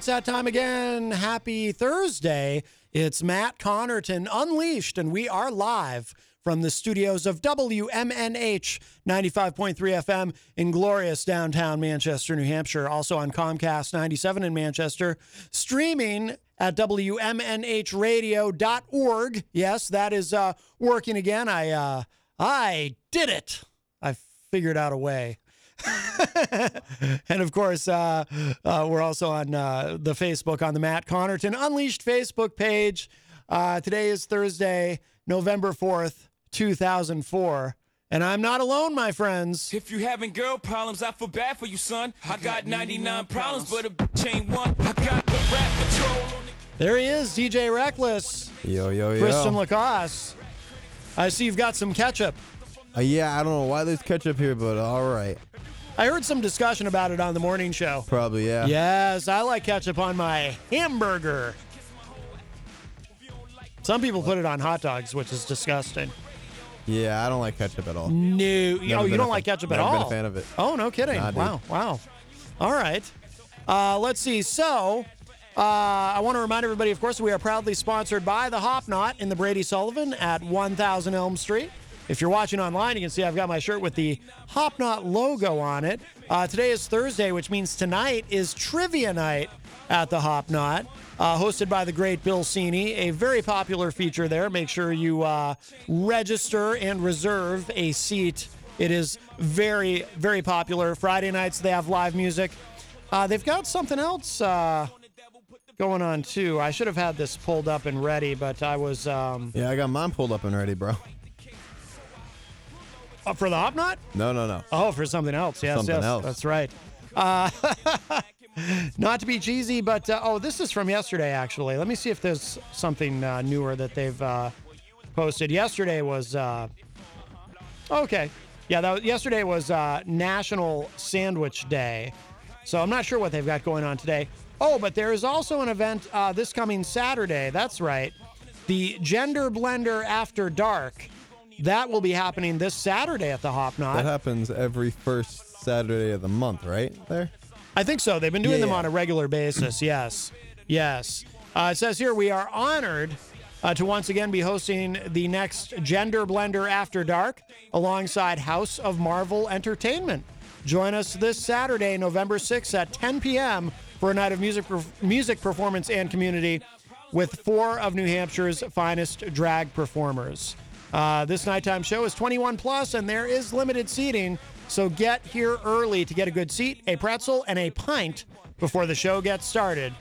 It's that time again. Happy Thursday. It's Matt Connarton Unleashed, and we are live from the studios of WMNH 95.3 FM in glorious downtown Manchester, New Hampshire. Also on Comcast 97 in Manchester. Streaming at WMNHradio.org. Yes, that is uh, working again. I, uh, I did it. I figured out a way. and of course, uh, uh, we're also on uh, the Facebook on the Matt Connarton Unleashed Facebook page. Uh, today is Thursday, November 4th, 2004. And I'm not alone, my friends. If you having girl problems, I feel bad for you, son. I got 99 problems, but a bitch ain't one. I got the rap patrol There he is, DJ Reckless, Yo, yo, yo. Christian LaCoss. I see you've got some ketchup. Uh, yeah, I don't know why there's ketchup here, but all right. I heard some discussion about it on the morning show. Probably, yeah. Yes, I like ketchup on my hamburger. Some people put it on hot dogs, which is disgusting. Yeah, I don't like ketchup at all. No, oh, you don't fan- like ketchup at all. never all. been a fan of it. Oh, no kidding. Nah, wow, wow. All right. Uh, let's see. So, uh, I want to remind everybody, of course, we are proudly sponsored by the Hop Knot in the Brady Sullivan at 1000 Elm Street. If you're watching online, you can see I've got my shirt with the Hop Knot logo on it. Uh, today is Thursday, which means tonight is trivia night at the Hop Knot, uh, hosted by the great Bill Cini. A very popular feature there. Make sure you uh, register and reserve a seat. It is very, very popular. Friday nights they have live music. Uh, they've got something else uh, going on too. I should have had this pulled up and ready, but I was um, Yeah, I got mine pulled up and ready, bro. Up for the Hop Knot. No, no, no. Oh, for something else. Yes, Something yes, else. that's right. Uh, not to be cheesy, but uh, oh, this is from yesterday. Actually, let me see if there's something uh, newer that they've uh, posted. Yesterday was uh, okay. Yeah, that was, yesterday was uh, National Sandwich Day, so I'm not sure what they've got going on today. Oh, but there is also an event uh, this coming Saturday. That's right, the Gender Blender After Dark. That will be happening this Saturday at the Hop Knot. That happens every first Saturday of the month, right? There? I think so. They've been doing Yeah, them yeah. on a regular basis. Yes. Yes. Uh, it says here we are honored uh, to once again be hosting the next Gender Blender After Dark alongside House of Marvel Entertainment. Join us this Saturday, November 6th at 10 p.m. for a night of music, music performance and community with four of New Hampshire's finest drag performers. Uh, this nighttime show is 21 plus, and there is limited seating. So get here early to get a good seat, a pretzel, and a pint before the show gets started.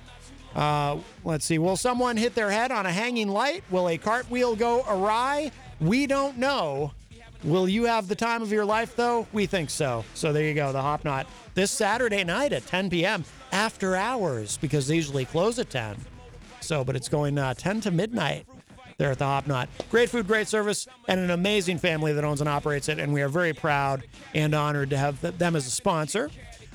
Uh, let's see. Will someone hit their head on a hanging light? Will a cartwheel go awry? We don't know. Will you have the time of your life, though? We think so. So there you go, the Hop Knot. This Saturday night at 10 p.m. after hours because they usually close at 10. So, but it's going uh, 10 to midnight there at the Hop Knot. Great food, great service, and an amazing family that owns and operates it. And we are very proud and honored to have them as a sponsor.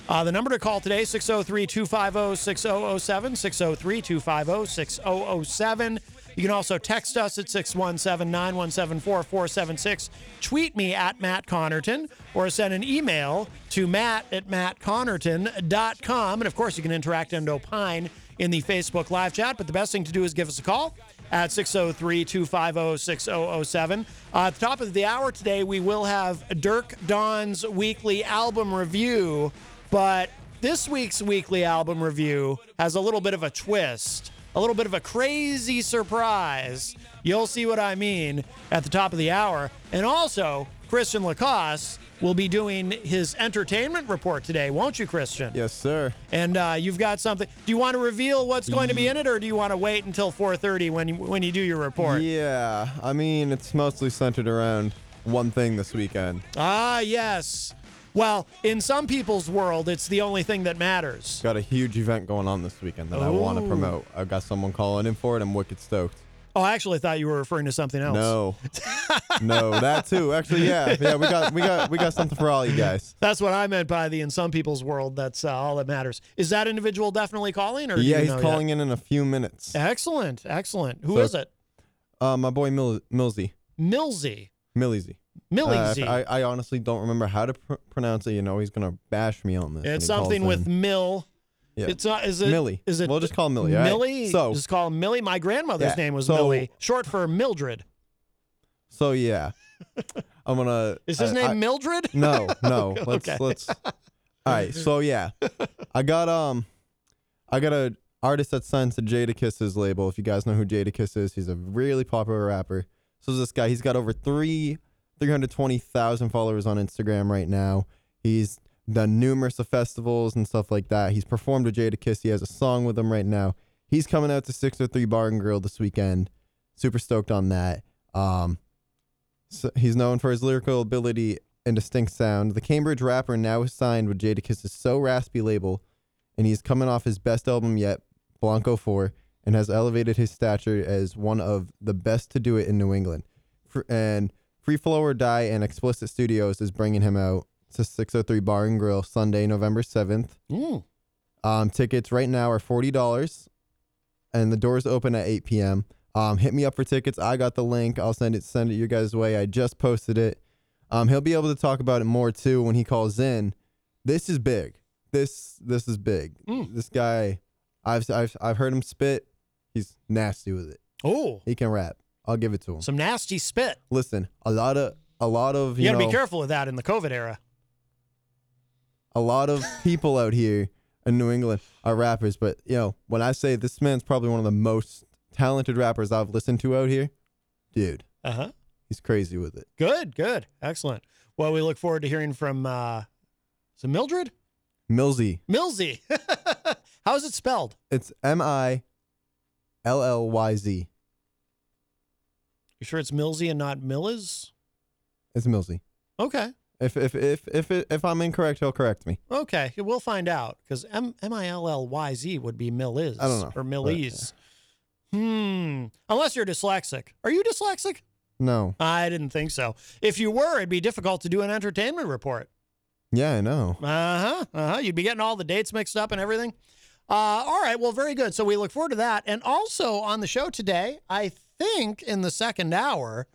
Uh, the number to call today, 603 250 6007, 603 250 6007. You can also text us at 617 917 4476. Tweet me at Matt Connarton or send an email to matt at mattconnarton.com. And of course, you can interact and opine in the Facebook live chat. But the best thing to do is give us a call at 603 250 6007. Uh, at the top of the hour today, we will have Dirk Don's weekly album review. But this week's weekly album review has a little bit of a twist, a little bit of a crazy surprise. You'll see what I mean at the top of the hour. And also, Christian LaCoss will be doing his entertainment report today, won't you, Christian? Yes, sir. And uh, you've got something. Do you want to reveal what's going to be in it, or do you want to wait until 4:30 when you, when you do your report? Yeah, I mean, it's mostly centered around one thing this weekend. Ah, yes. Well, in some people's world, it's the only thing that matters. Got a huge event going on this weekend that I want to promote. I've got someone calling in for it. I'm wicked stoked. Oh, I actually thought you were referring to something else. No, no, that too. Actually, yeah, yeah. We got, we got, we got something for all you guys. That's what I meant by the in some people's world. That's uh, all that matters. Is that individual definitely calling, or Yeah, you he's know calling in in a few minutes. Excellent, excellent. Who So- is it? Uh, my boy Mil- Millsy, Millsy. Millsy. Millie Uh. I, I honestly don't remember how to pr- pronounce it. You know, he's gonna bash me on this. it's something with in. Mill. Yeah. It's not. Is it Millie. Is it? We'll just call him Millie, all right? Millie. So- just call him Millie. My grandmother's Yeah, name was so- Millie, short for Mildred. So yeah, I'm gonna. Is his I- name I- Mildred? No, no. Let's Okay. let's. All right. So yeah, I got um, I got a artist that signed to Jadakiss' label. If you guys know who Jadakiss is, he's a really popular rapper. So this guy, he's got over three, three hundred twenty thousand followers on Instagram right now. He's done numerous of festivals and stuff like that. He's performed with Jadakiss. He has a song with him right now. He's coming out to 603 Bar and Grill this weekend. Super stoked on that. Um, so he's known for his lyrical ability and distinct sound. The Cambridge rapper now is signed with Jadakiss' So Raspy label, and he's coming off his best album yet, Blanco 4, and has elevated his stature as one of the best to do it in New England. Fr- and Free Flow or Die and Explicit Studios is bringing him out to 603 Bar and Grill Sunday, November 7th. Mm. Um, tickets right now are forty dollars, and the doors open at eight p.m. Um, hit me up for tickets. I got the link. I'll send it send it your guys' way. I just posted it. Um, he'll be able to talk about it more too when he calls in. This is big. This this is big. This guy, I've I've I've heard him spit. He's nasty with it. Oh, He can rap. I'll give it to him. some nasty spit. Listen, a lot of a lot of You, you, got to know, be careful with that in the COVID era. a lot of people out here in New England are rappers, but you know, when I say this man's probably one of the most talented rappers I've listened to out here, dude, Uh huh. he's crazy with it. Good, good, excellent. Well, we look forward to hearing from. Uh, is it Mildred? Millsy, Millsy. How is it spelled? it's M I L L Y Z. You sure it's Millsy and not Millis? It's Millsy. Okay. If if if if if I'm incorrect, he'll correct me. Okay, we'll find out because M M I L L Y Z would be Milliz. I don't know, Or Milliz. Hmm. Unless you're dyslexic. Are you dyslexic? No. I didn't think so. If you were, it'd be difficult to do an entertainment report. Yeah, I know. Uh huh. Uh huh. You'd be getting all the dates mixed up and everything. Uh, all right. Well, very good. So we look forward to that. And also on the show today, I think in the second hour,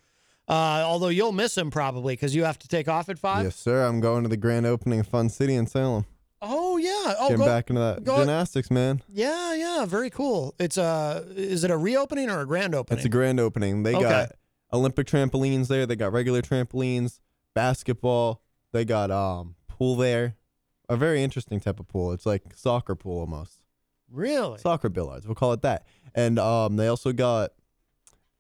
uh, although you'll miss him probably because you have to take off at five. Yes, sir. I'm going to the grand opening of Fun City in Salem. Oh yeah. Oh, Getting go, back into that go- gymnastics, man. Yeah, yeah, very cool. It's a is it a reopening or a grand opening? It's a grand opening. They Okay. got Olympic trampolines there. They got regular trampolines, basketball. They got um pool there. A very interesting type of pool. It's like soccer pool almost. really? Soccer billiards. We'll call it that. And um they also got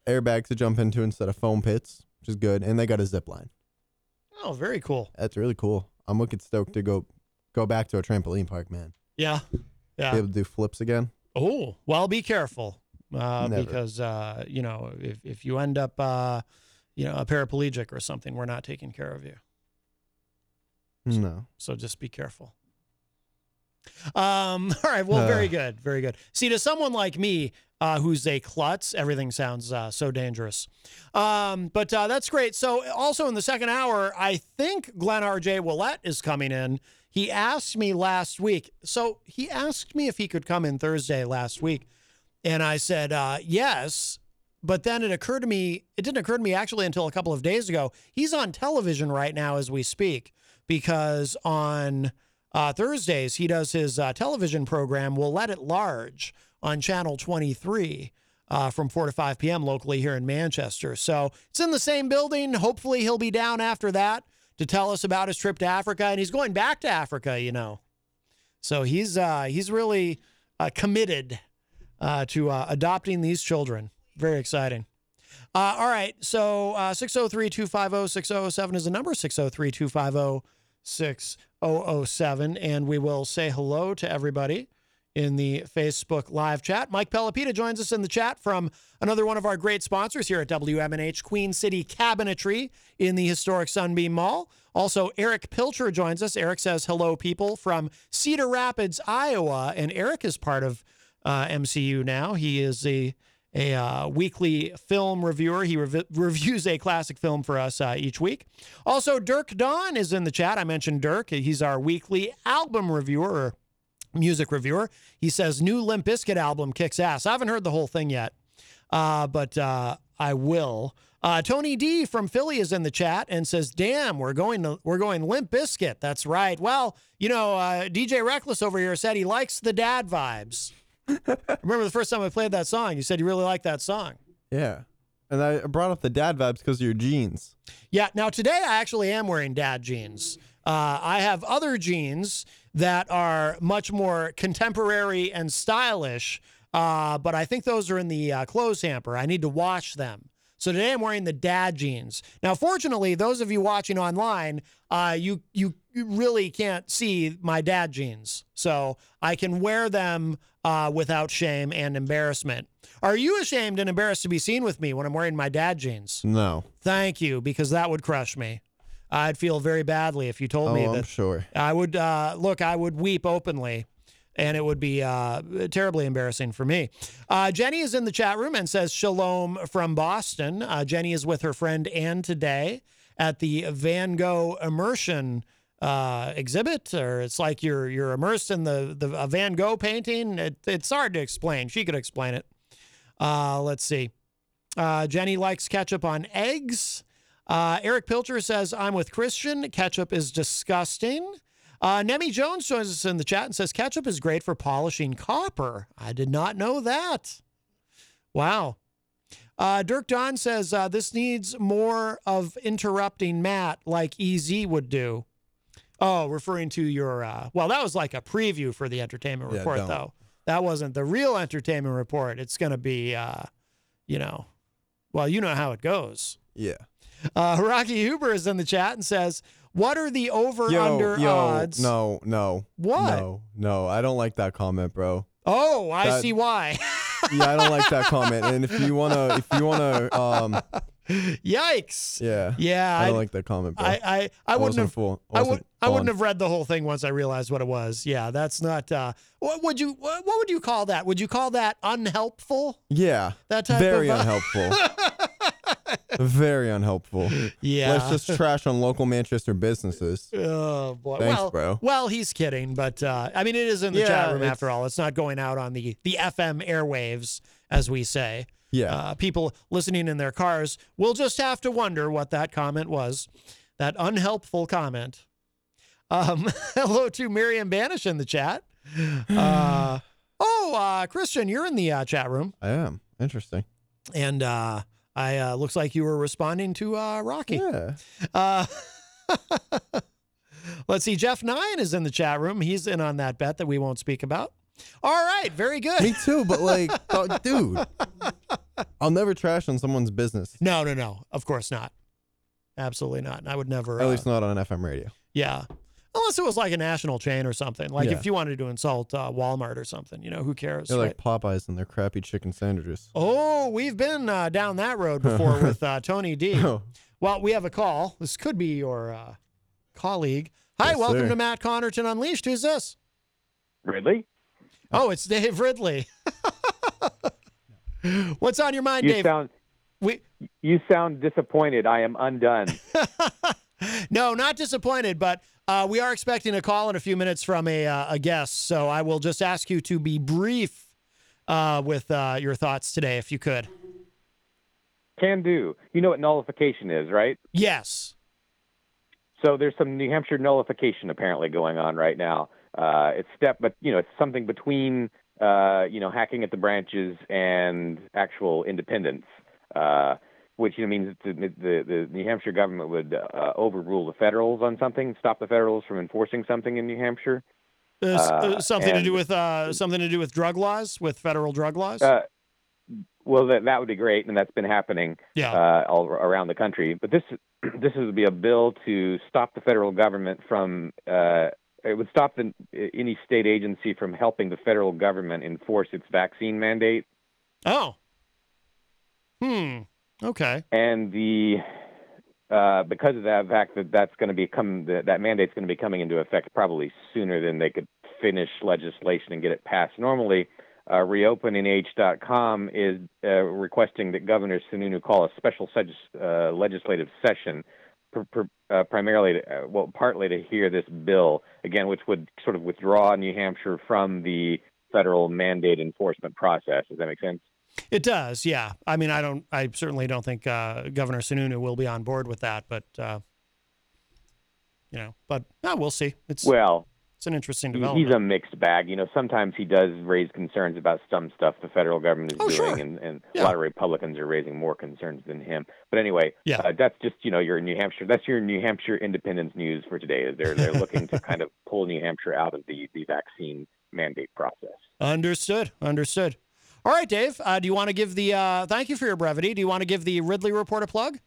airbags to jump into instead of foam pits, which is good. And they got a zip line. Oh, very cool. That's really cool. I'm looking stoked to go go back to a trampoline park, man. Yeah, Yeah. Be able to do flips again. Oh, well, be careful uh, Never. because uh, you know if if you end up uh, you know a paraplegic or something, we're not taking care of you. No. So just be careful. Um, all right. Well, very good. Very good. See, to someone like me, uh, who's a klutz, everything sounds uh, so dangerous. Um, but uh, that's great. So, also in the second hour, I think Glenn R.J. Willett is coming in. He asked me last week. So, he asked me if he could come in Thursday last week. And I said, uh, yes. But then it occurred to me, it didn't occur to me actually until a couple of days ago. He's on television right now as we speak because on uh, Thursdays he does his uh, television program, We'll Let It Large, on Channel 23 uh, from 4 to 5 p.m. locally here in Manchester. So it's in the same building. Hopefully he'll be down after that to tell us about his trip to Africa. And he's going back to Africa, you know. So he's uh, he's really uh, committed uh, to uh, adopting these children. Very exciting. Uh, all right. So 603 250 6007 is the number 603 250 6007. And we will say hello to everybody in the Facebook live chat. Mike Pelopita joins us in the chat from another one of our great sponsors here at WMNH, Queen City Cabinetry in the historic Sunbeam Mall. Also, Erich Pilcher joins us. Eric says, hello, people from Cedar Rapids, Iowa. And Eric is part of uh, MCU now. He is a a uh, weekly film reviewer. He rev- reviews a classic film for us uh, each week. Also, Dirk Don is in the chat. I mentioned Dirk. He's our weekly album reviewer music reviewer. He says new Limp Bizkit album kicks ass. I haven't heard the whole thing yet, uh, but uh, I will. Uh, Tony D from Philly is in the chat and says, "Damn, we're going to we're going Limp Bizkit." That's right. Well, you know, uh, DJ Reckless over here said he likes the dad vibes. Remember the first time I played that song? You said you really liked that song. Yeah. And I brought up the dad vibes because of your jeans. Yeah. Now today I actually am wearing dad jeans. Uh, I have other jeans that are much more contemporary and stylish, uh, but I think those are in the uh, clothes hamper. I need to wash them. So today I'm wearing the dad jeans. Now, fortunately, those of you watching online, uh, you you really can't see my dad jeans, so I can wear them uh, without shame and embarrassment. Are you ashamed and embarrassed to be seen with me when I'm wearing my dad jeans? No. Thank you, because that would crush me. I'd feel very badly if you told Oh, me I'm sure. I would uh, look. I would weep openly, and it would be uh, terribly embarrassing for me. Uh, Jenny is in the chat room and says shalom from Boston. Uh, Jenny is with her friend Ann today at the Van Gogh immersion uh, exhibit, or it's like you're you're immersed in the the a Van Gogh painting. It, it's hard to explain. She could explain it. Uh, let's see. Uh, Jenny likes ketchup on eggs. Uh, Erich Pilcher says, I'm with Christian. Ketchup is disgusting. Uh, Nemi Jones joins us in the chat and says, Ketchup is great for polishing copper. I did not know that. Wow. Uh, Dirk Don says, uh, This needs more of interrupting Matt like EZ would do. Oh, referring to your, uh, well, that was like a preview for the entertainment report, don't. though. That wasn't the real entertainment report. It's going to be, uh, you know, well, you know how it goes. Yeah. Uh, Rocky Huber is in the chat and says, "What are the over Yo, under yo, odds?" no, no. What? No, no. I don't like that comment, bro. Oh, I That- see why. Yeah, I don't like that comment. And if you wanna, if you wanna, um, Yikes. yeah, Yeah, I don't like that comment, bro. I, I, I I wouldn't have. full. I would. wasn't I wouldn't have read the whole thing once I realized what it was. Yeah, that's not. Uh, what would you? What, what would you call that? Would you call that unhelpful? Yeah, That type very of, uh, unhelpful. very unhelpful. Yeah. Let's just trash on local Manchester businesses. Oh boy. Thanks, well, bro. well, he's kidding, but uh, I mean, it is in the Yeah, chat room after all. It's not going out on the the FM airwaves, as we say. Yeah. Uh, people listening in their cars will just have to wonder what that comment was, that unhelpful comment. Um, hello to Miriam Banish in the chat. Uh, oh, uh, Christian, you're in the uh, chat room, I am interesting. and uh, I uh, looks like you were responding to uh, Rocky. Yeah. Uh, let's see. Jeff Nine is in the chat room. He's in on that bet that we won't speak about. All right, very good. Me too, but like, dude, I'll never trash on someone's business. No, no, no. Of course not. Absolutely not. I would never. At uh, least not on FM radio. yeah. Unless it was like a national chain or something. Like Yeah. if you wanted to insult uh, Walmart or something, you know, who cares? They're right? like Popeyes and their crappy chicken sandwiches. oh, we've been uh, down that road before with uh, Tony D. Oh. Well, we have a call. This could be your uh, colleague. Hi, Yes, welcome sir. to Matt Connarton Unleashed. Who's this? Ridley? Oh, it's Dave Ridley. What's on your mind, You Dave? sound we you sound disappointed. I am undone. no, not disappointed, but uh, we are expecting a call in a few minutes from a uh, a guest. So I will just ask you to be brief uh, with uh, your thoughts today, if you could. Can do. You know what nullification is, right? Yes. So there's some New Hampshire nullification apparently going on right now. Uh, it's step, but you know, it's something between uh, you know hacking at the branches and actual independence, uh, which you know means that the, the the New Hampshire government would uh, overrule the federals on something, stop the federals from enforcing something in New Hampshire. Uh, uh, something to do with uh, something to do with drug laws, with federal drug laws. Uh, well, that that would be great, and that's been happening Yeah. uh, all around the country. But this this would be a bill to stop the federal government from. Uh, it would stop the, any state agency from helping the federal government enforce its vaccine mandate, oh. Hmm. Okay. and the uh, because of that fact that that's going to become that, that mandate's going to be coming into effect probably sooner than they could finish legislation and get it passed. Normally, uh, reopennh.com is uh, requesting that Governor Sununu call a special uh, legislative session, pr- pr- uh, primarily, to, uh, well, partly to hear this bill again, which would sort of withdraw New Hampshire from the federal mandate enforcement process. Does that make sense? It does. Yeah. I mean, I don't. I certainly don't think uh, Governor Sununu will be on board with that, but uh, you know, but no, we'll see. It's Well, it's an interesting development. He's a mixed bag. You know, sometimes he does raise concerns about some stuff the federal government is Oh, doing, sure. and, and Yeah. a lot of Republicans are raising more concerns than him. But anyway, Yeah. uh, that's just you know your New Hampshire. That's your New Hampshire independence news for today. They're they're looking to kind of pull New Hampshire out of the the vaccine mandate process. Understood. Understood. All right, Dave. Uh, do you want to give the? Uh, thank you for your brevity. Do you want to give the Ridley report a plug?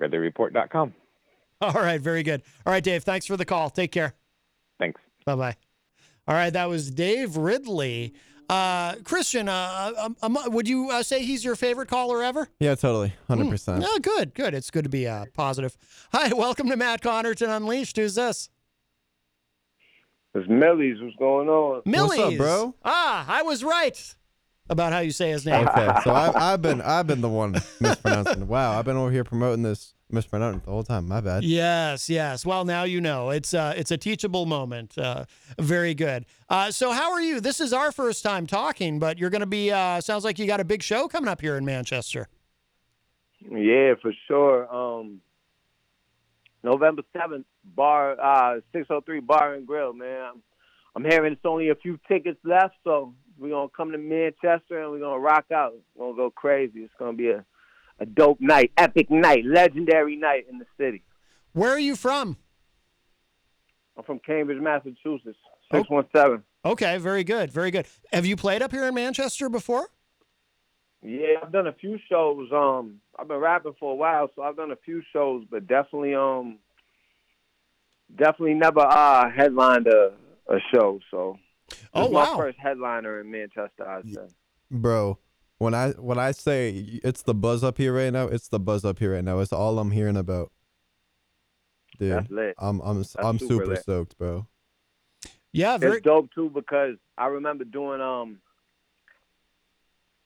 RidleyReport.com. All right. Very good. All right, Dave. Thanks for the call. Take care. Thanks. Bye bye. All right, that was Dave Ridley. Uh, Christian, uh, um, um, would you uh, say he's your favorite caller ever? Yeah, totally, hundred percent. Oh, good, good. It's good to be uh, positive. Hi, welcome to Matt Connarton Unleashed. Who's this? It's Millyz. What's going on? Millyz. up, bro? Ah, I was right about how you say his name. Okay, so I've, I've been I've been the one mispronouncing. Wow, I've been over here promoting this mispronouncing the whole time. My bad. Yes, yes. Well, now you know. It's uh, it's a teachable moment. Uh, very good. Uh, so, how are you? This is our first time talking, but you're going to be. Uh, sounds like you got a big show coming up here in Manchester. Yeah, for sure. Um, November seventh, bar uh six oh three Bar and Grill, man. I'm, I'm hearing it's only a few tickets left, so we're gonna come to Manchester and we're gonna rock out. We're gonna go crazy. It's gonna be a, a dope night, epic night, legendary night in the city. Where are you from? I'm from Cambridge, Massachusetts. Six one seven. Okay, very good, very good. Have you played up here in Manchester before? Yeah, I've done a few shows. Um, I've been rapping for a while, so I've done a few shows, but definitely, um, definitely never uh headlined a, a show. So, Oh, this my wow. first headliner in Manchester. I'd say. Bro, when I when I say it's the buzz up here right now, it's the buzz up here right now. It's all I'm hearing about. Dude, That's lit. I'm I'm That's I'm super super stoked, bro. Yeah, very. It's dope too because I remember doing um.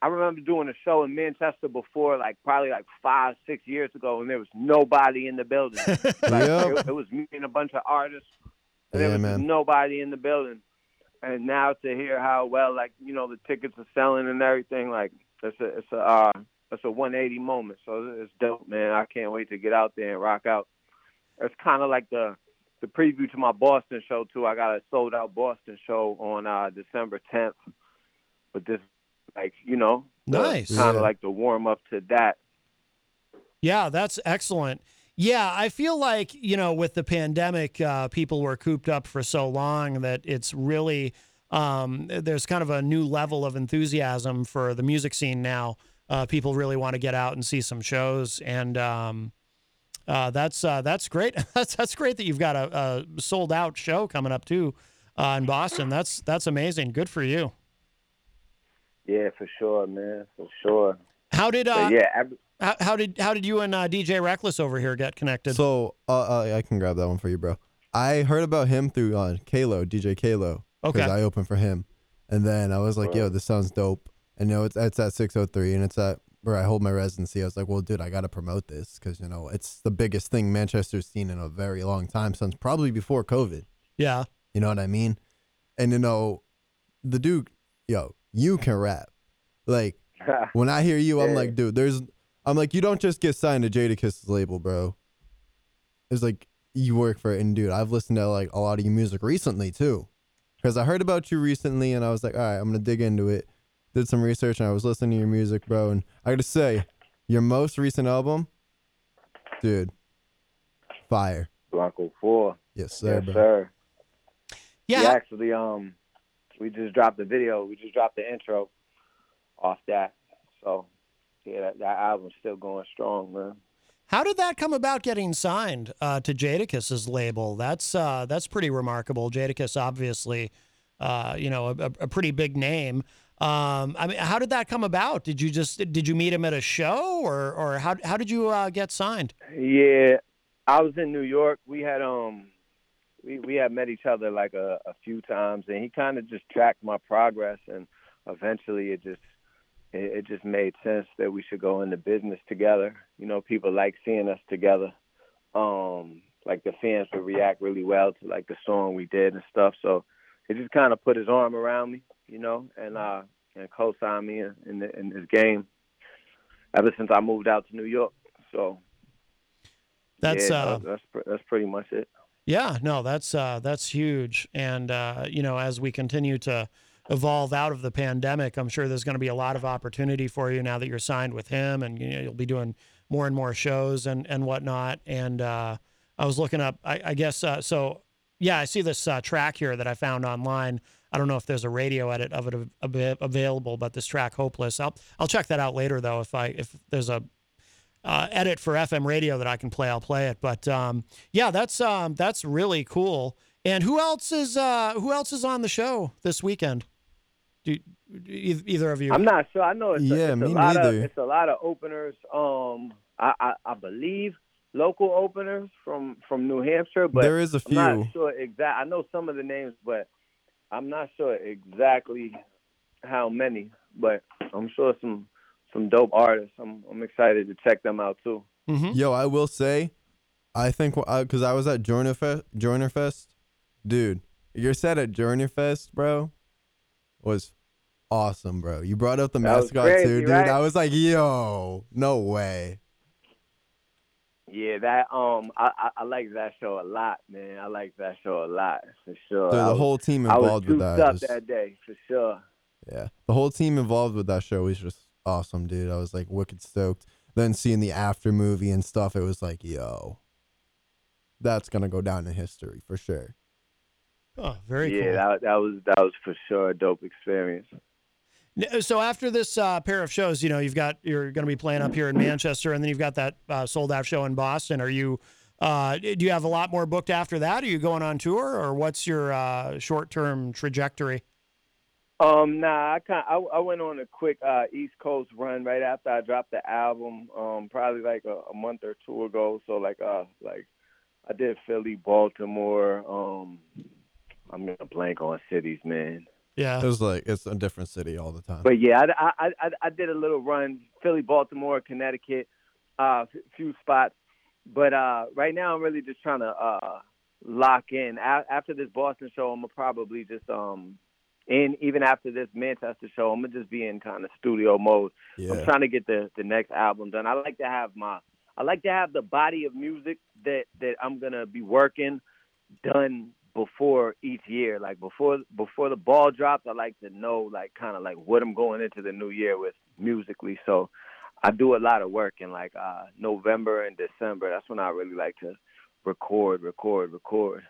I remember doing a show in Manchester before, like probably like five, six years ago, and there was nobody in the building. Like, Yep. it, it was me and a bunch of artists. And there was man. nobody in the building. And now to hear how well, like you know, the tickets are selling and everything, like it's a it's a uh, it's a 180 moment. So it's dope, man. I can't wait to get out there and rock out. It's kind of like the the preview to my Boston show too. I got a sold out Boston show on uh, December 10th. But this, like you know, Nice. kind of Yeah. like the warm up to that. Yeah, that's excellent. Yeah, I feel like, you know, with the pandemic, uh, people were cooped up for so long that it's really, um, there's kind of a new level of enthusiasm for the music scene now. Uh, people really want to get out and see some shows. And um, uh, that's uh, that's great. that's, that's great that you've got a, a sold out show coming up too uh, in Boston. That's, that's amazing. Good for you. Yeah, for sure, man, for sure. How did, But uh, yeah, every, how, how did, how did you and uh, DJ Reckless over here get connected? So uh, uh, I can grab that one for you, bro. I heard about him through uh, Kalo, DJ Kalo. because I opened for him, and then I was like, "Yo, this sounds dope." And you know, it's it's at 603, and it's at where I hold my residency. I was like, "Well, dude, I got to promote this because you know it's the biggest thing Manchester's seen in a very long time since probably before COVID." Yeah. You know what I mean? And you know, the dude, yo, you can rap. Like when I hear you, I'm Yeah. like, dude, there's, I'm like, you don't just get signed to Jadakiss' label, bro. It's like you work for it, and dude, I've listened to like a lot of your music recently too, because I heard about you recently, and I was like, all right, I'm gonna dig into it. Did some research, and I was listening to your music, bro, and I gotta say, your most recent album, dude, fire. Blanco Four. Yes, sir, yes, bro. sir. Yeah. We actually um we just dropped the video. We just dropped the intro off that. So yeah, that, that album's still going strong, man. How did that come about getting signed uh, to Jadakiss's label? That's uh, that's pretty remarkable. Jadakiss, obviously, uh, you know, a, a pretty big name. Um, I mean, how did that come about? Did you just did you meet him at a show, or or how how did you uh, get signed? Yeah, I was in New York. We had um we we had met each other like a, a few times, and he kind of just tracked my progress, and eventually it just it, it just made sense that we should go into business together. You know, people like seeing us together. Um, like the fans would react really well to like the song we did and stuff. So it just kind of put his arm around me, you know, and uh and co-signed me in in, the, in this game. Ever since I moved out to New York, so That's yeah, uh, that's that's pretty much it. Yeah, no, that's uh, that's huge. And uh, you know, as we continue to evolve out of the pandemic, I'm sure there's going to be a lot of opportunity for you now that you're signed with him, and you know, you'll be doing more and more shows and and whatnot. And uh, I was looking up, I, I guess, uh, so yeah, I see this uh, track here that I found online. I don't know if there's a radio edit of it av- available, but this track, "Hopeless," I'll I'll check that out later though. If I if there's a uh, edit for FM radio that I can play, I'll play it. But um, yeah, that's um, that's really cool. And who else is uh, who else is on the show this weekend? Do e- either of you? I'm not sure. I know it's, a, Yeah, it's me a lot of neither. it's a lot of openers. Um, I, I I believe local openers from from New Hampshire, but There is a I'm not few. sure exact. I know some of the names, but I'm not sure exactly how many. But I'm sure some some dope artists. I'm I'm excited to check them out too. Mm-hmm. Yo, I will say, I think because I was at Joiner Fest, Joiner Fest, dude, your set at Joiner Fest, bro, was awesome, bro. You brought up the That mascot crazy, too, dude. right? I was like, yo, no way. Yeah, that um, I, I I like that show a lot, man. I like that show a lot for sure. Dude, I the was- whole team I was involved with that up was- that day for sure. Yeah, the whole team involved with that show was just awesome, dude. I was like wicked stoked. Then seeing the after movie and stuff, it was like, yo, that's gonna go down in history for sure. Oh, very yeah, cool. that that was that was for sure a dope experience. So after this uh, pair of shows, you know, you've got you're going to be playing up here in Manchester, and then you've got that uh, sold out show in Boston. Are you? Uh, do you have a lot more booked after that? Are you going on tour, or what's your uh, short term trajectory? Um, nah, I kind I, I went on a quick uh, East Coast run right after I dropped the album. Um, probably like a, a month or two ago. So like uh like I did Philly, Baltimore. Um, I'm gonna blank on cities, man. Yeah, It was like it's a different city all the time. But yeah, I, I I I did a little run Philly, Baltimore, Connecticut, uh, a few spots. But uh, right now, I'm really just trying to uh, lock in. A- after this Boston show, I'm gonna probably just um, and even after this Manchester show, I'm gonna just be in kind of studio mode. Yeah. I'm trying to get the the next album done. I like to have my I like to have the body of music that that I'm gonna be working done before each year. Like before before the ball drops, I like to know like kind of like what I'm going into the new year with musically. So I do a lot of work in like uh November and December. That's when I really like to record, record, record.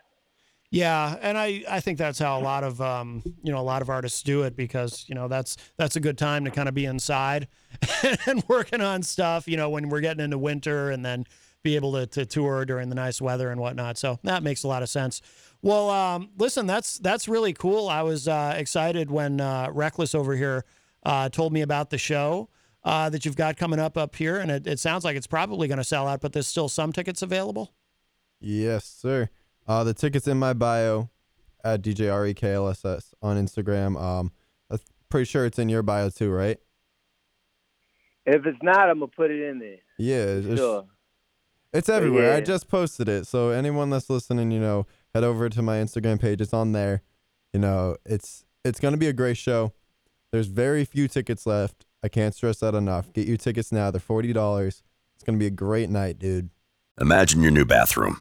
Yeah, and I, I think that's how a lot of um, you know a lot of artists do it because you know that's that's a good time to kind of be inside and working on stuff. You know when we're getting into winter and then be able to, to tour during the nice weather and whatnot. So that makes a lot of sense. Well, um, listen, that's that's really cool. I was uh, excited when uh, Reckless over here uh, told me about the show uh, that you've got coming up up here, and it, it sounds like it's probably going to sell out, but there's still some tickets available. Yes, sir. Uh, the tickets in my bio at DJ REKLSS on Instagram. Um, I'm pretty sure it's in your bio too, right? If it's not, I'm gonna put it in there. Yeah, Sure. It's oh, everywhere. I just posted it, so anyone that's listening, you know, head over to my Instagram page. It's on there. You know, it's it's gonna be a great show. There's very few tickets left. I can't stress that enough. Get your tickets now. They're forty dollars. It's gonna be a great night, dude. Imagine your new bathroom.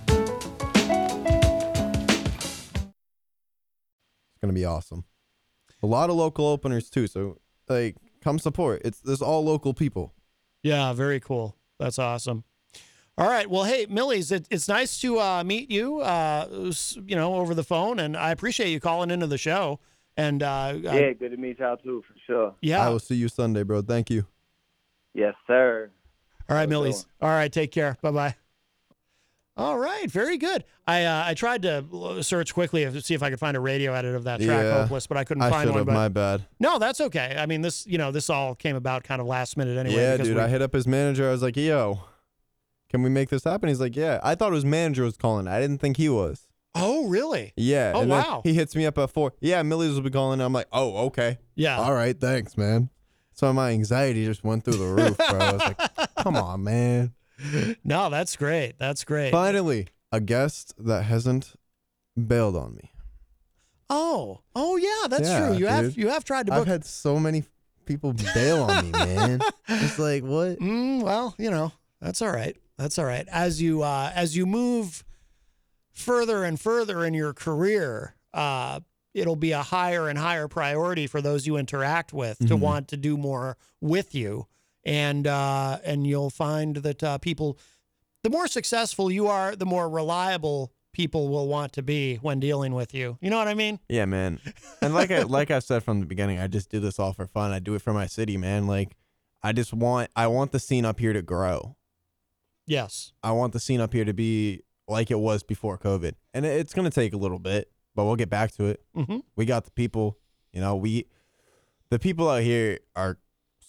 It's gonna be awesome. A lot of local openers too. So like, come support. It's there's all local people. Yeah, very cool. That's awesome. All right. Well, hey, Millyz, it, it's nice to uh, meet you, uh, you know, over the phone, and I appreciate you calling into the show. And uh, Yeah, good to meet y'all too, for sure. yeah. I will see you Sunday, bro. Thank you. Yes, sir. All right, Have a good Millyz. All right, take care. Bye bye. All right, very good. I uh, I tried to search quickly to see if I could find a radio edit of that track, Yeah. Hopeless, but I couldn't I find should one. have. But My bad. no, that's okay. I mean, this you know this all came about kind of last minute anyway. yeah, dude. we- I hit up his manager. I was like, "Yo, can we make this happen?" He's like, "Yeah." I thought his manager was calling. I didn't think he was. oh, really? Yeah. Oh, and wow. He hits me up at four. Yeah, Millyz will be calling. I'm like, "Oh, okay. Yeah. All right, thanks, man." So my anxiety just went through the roof, bro. I was like, "Come on, man." No, that's great. That's great. Finally, a guest that hasn't bailed on me. Oh, oh yeah, that's Yeah, true. You have you have tried to book. I've had so many people bail on me, man. It's like what? Mm, well, you know, that's all right. That's all right. As you uh, as you move further and further in your career, uh, it'll be a higher and higher priority for those you interact with to Mhm. want to do more with you, and uh, and you'll find that uh, people, the more successful you are, the more reliable people will want to be when dealing with you. You know what I mean? Yeah, man. And like I like I said from the beginning, I just do this all for fun. I do it for my city, man. Like I just want I want the scene up here to grow. Yes. I want the scene up here to be like it was before COVID. And it's going to take a little bit, but we'll get back to it. hmm We got the people, you know, we the people out here are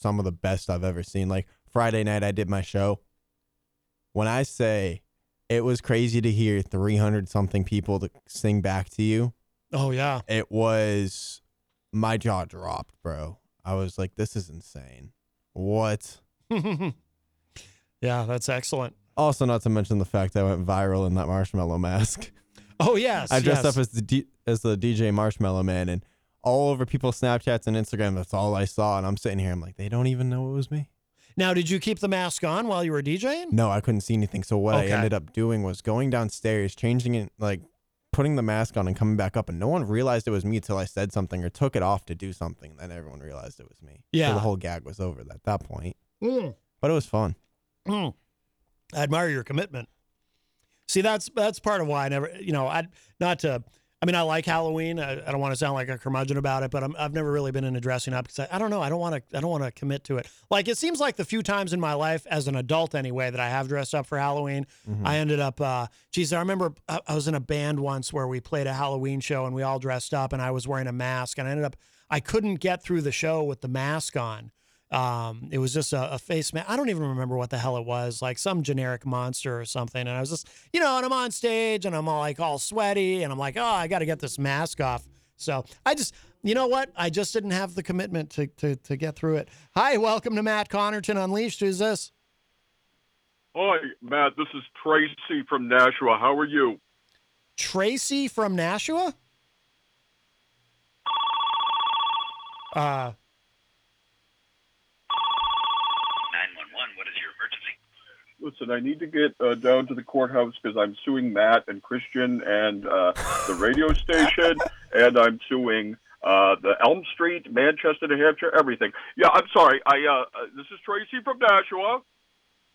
some of the best I've ever seen. Like Friday night I did my show. When I say it was crazy to hear 300 something people to sing back to you, Oh yeah. it was my jaw dropped, bro. I was like, this is insane. What? yeah, that's excellent. Also, not to mention the fact that I went viral in that marshmallow mask. Oh yes. I dressed yes. up as the D- as the DJ Marshmallow Man, and all over people's Snapchats and Instagram, that's all I saw. And I'm sitting here, I'm like, they don't even know it was me. Now, did you keep the mask on while you were DJing? No, I couldn't see anything. So what Okay. I ended up doing was going downstairs, changing it, like putting the mask on and coming back up, and no one realized it was me till I said something or took it off to do something. Then everyone realized it was me. Yeah. So the whole gag was over at that point. Mm. But it was fun. Mm. I admire your commitment. See, that's that's part of why I never, you know, I not to. I mean, I like Halloween. I, I don't want to sound like a curmudgeon about it, but I'm, I've never really been into dressing up because I, I don't know. I don't want to. I don't want to commit to it. Like it seems like the few times in my life, as an adult anyway, that I have dressed up for Halloween, I ended up. Uh, geez, I remember I, I was in a band once where we played a Halloween show and we all dressed up, and I was wearing a mask, and I ended up. I couldn't get through the show with the mask on. Um, it was just a, a face mask. I don't even remember what the hell it was, like some generic monster or something. And I was just, you know, and I'm on stage and I'm all like all sweaty and I'm like, oh, I got to get this mask off. So I just, you know what? I just didn't have the commitment to, to, to get through it. Hi, welcome to Matt Connarton Unleashed. Who's this? Hi, Matt. This is Tracie from Nashua. How are you? Tracie from Nashua? Uh, 911, what is your emergency? Listen, I need to get uh, down to the courthouse because I'm suing Matt and Christian and uh, the radio station, and I'm suing uh, the Elm Street, Manchester, New Hampshire, everything. Yeah, I'm sorry. I uh, uh, this is Tracie from Nashua.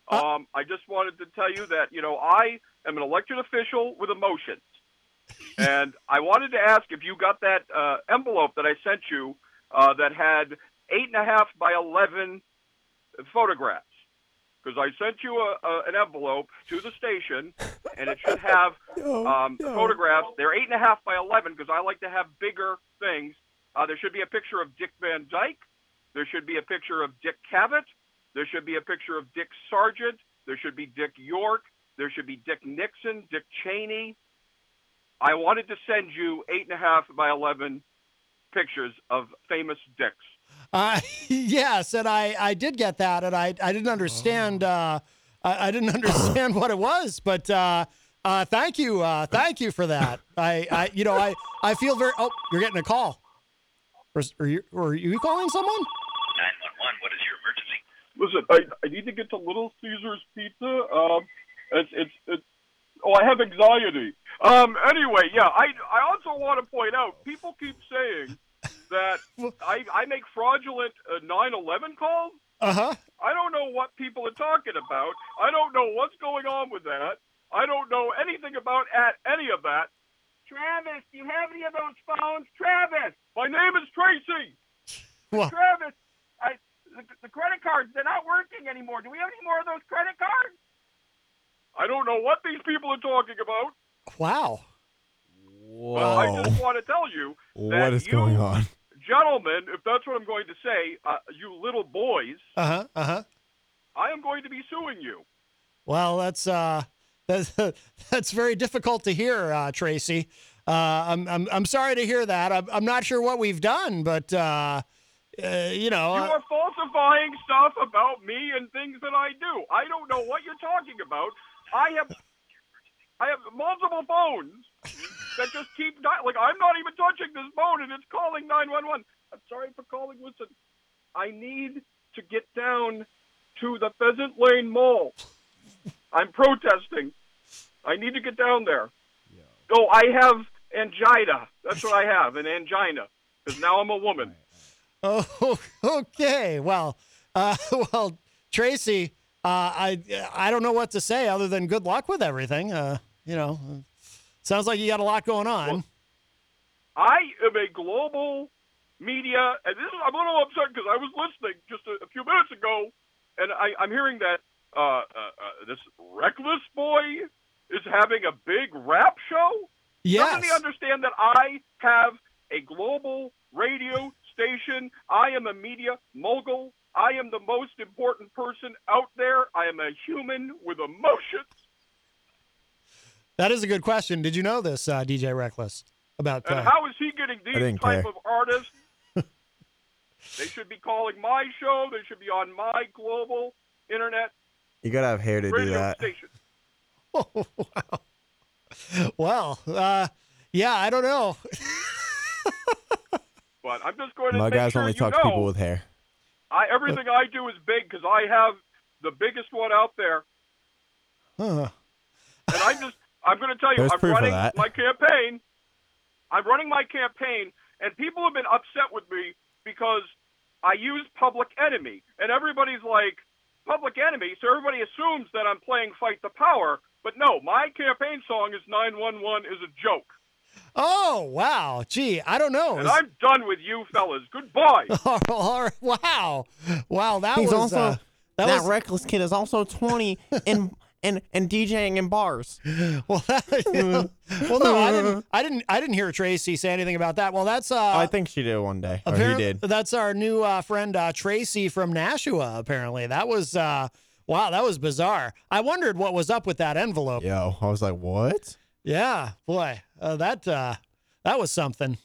Um, I just wanted to tell you that you know I am an elected official with emotions, and I wanted to ask if you got that uh, envelope that I sent you uh, that had eight and a half by eleven photographs because I sent you a, a, an envelope to the station, and it should have um, photographs. They're eight and a half by eleven because I like to have bigger things. Uh, there should be a picture of Dick Van Dyke. There should be a picture of Dick Cavett. There should be a picture of Dick Sargent. There should be Dick York. There should be Dick Nixon, Dick Cheney. I wanted to send you eight and a half by eleven pictures of famous dicks. Uh, yes, and I, I did get that, and I, I didn't understand. Uh, I, I didn't understand what it was, but uh, uh, thank you, uh, thank you for that. I, I, you know, I, I feel very. Oh, you're getting a call. Or, or, you, or are you calling someone? 911, what is your emergency? Listen, I, I need to get to Little Caesars Pizza. Um, it's it's it's. Oh, I have anxiety. Um. Anyway, yeah. I I also want to point out people keep saying that I I make fraudulent uh, 9/11 calls. Uh huh. I don't know what people are talking about. I don't know what's going on with that. I don't know anything about at any of that. Travis, do you have any of those phones? Travis, my name is Tracie. Well- Travis, I, the, the credit cards, they're not working anymore. Do we have any more of those credit cards? I don't know what these people are talking about, Wow. but I just want to tell you that What is you going on? Gentlemen, if that's what I'm going to say, uh, you little boys, Uh huh. Uh huh. I am going to be suing you. Well, that's uh, that's that's very difficult to hear, uh, Tracie. Uh, I'm I'm I'm sorry to hear that. I'm I'm not sure what we've done, but uh, uh, you know. You uh, are falsifying stuff about me and things that I do. I don't know what you're talking about. I have I have multiple phones that just keep di- like I'm not even touching this phone and it's calling 911. I'm sorry for calling. Listen, I need to get down to the Pheasant Lane Mall. I'm protesting. I need to get down there. Oh, I have angina. That's what I have, an angina. Because now I'm a woman. Oh, okay. Well, uh, well, Tracie, uh, I I don't know what to say other than good luck with everything. Uh, you know, sounds like you got a lot going on. I am a global media, and this is, I'm a little upset because I was listening just a, a few minutes ago, and I, I'm hearing that uh, uh, uh, this reckless boy is having a big rap show. Doesn't he Yes. understand that I have a global radio station? I am a media mogul. I am the most important person out there. I am a human with emotions. That is a good question. Did you know this, uh, DJ Reckless? About And uh, how is he getting these type care. of artists? they should be calling my show. They should be on my global internet You gotta have hair to do radio that. station. well, uh, yeah, I don't know. But I'm just going to My make guys sure only you talk know, to people with hair. I, everything I do is big because I have the biggest one out there. Huh. And I'm just, I'm going to tell you, There's I'm proof of running that. my campaign. I'm running my campaign, and people have been upset with me because I use Public Enemy, and everybody's like, Public Enemy, so everybody assumes that I'm playing Fight the Power. But no, my campaign song is 911 is a joke. Oh, wow. Gee, I don't know. And I'm done with you fellas. Goodbye. All right. wow. Wow, that He's was also uh, that, that, was reckless kid is also 20 and and and DJing in bars. well, that, well, no, I didn't. I didn't. I didn't hear Tracie say anything about that. Well, that's uh, I think she did one day. Or he did. That's our new uh, friend uh, Tracie from Nashua. Apparently, that was uh, wow. That was bizarre. I wondered what was up with that envelope. Yo, I was like, what? Yeah, boy, uh, that uh, that was something.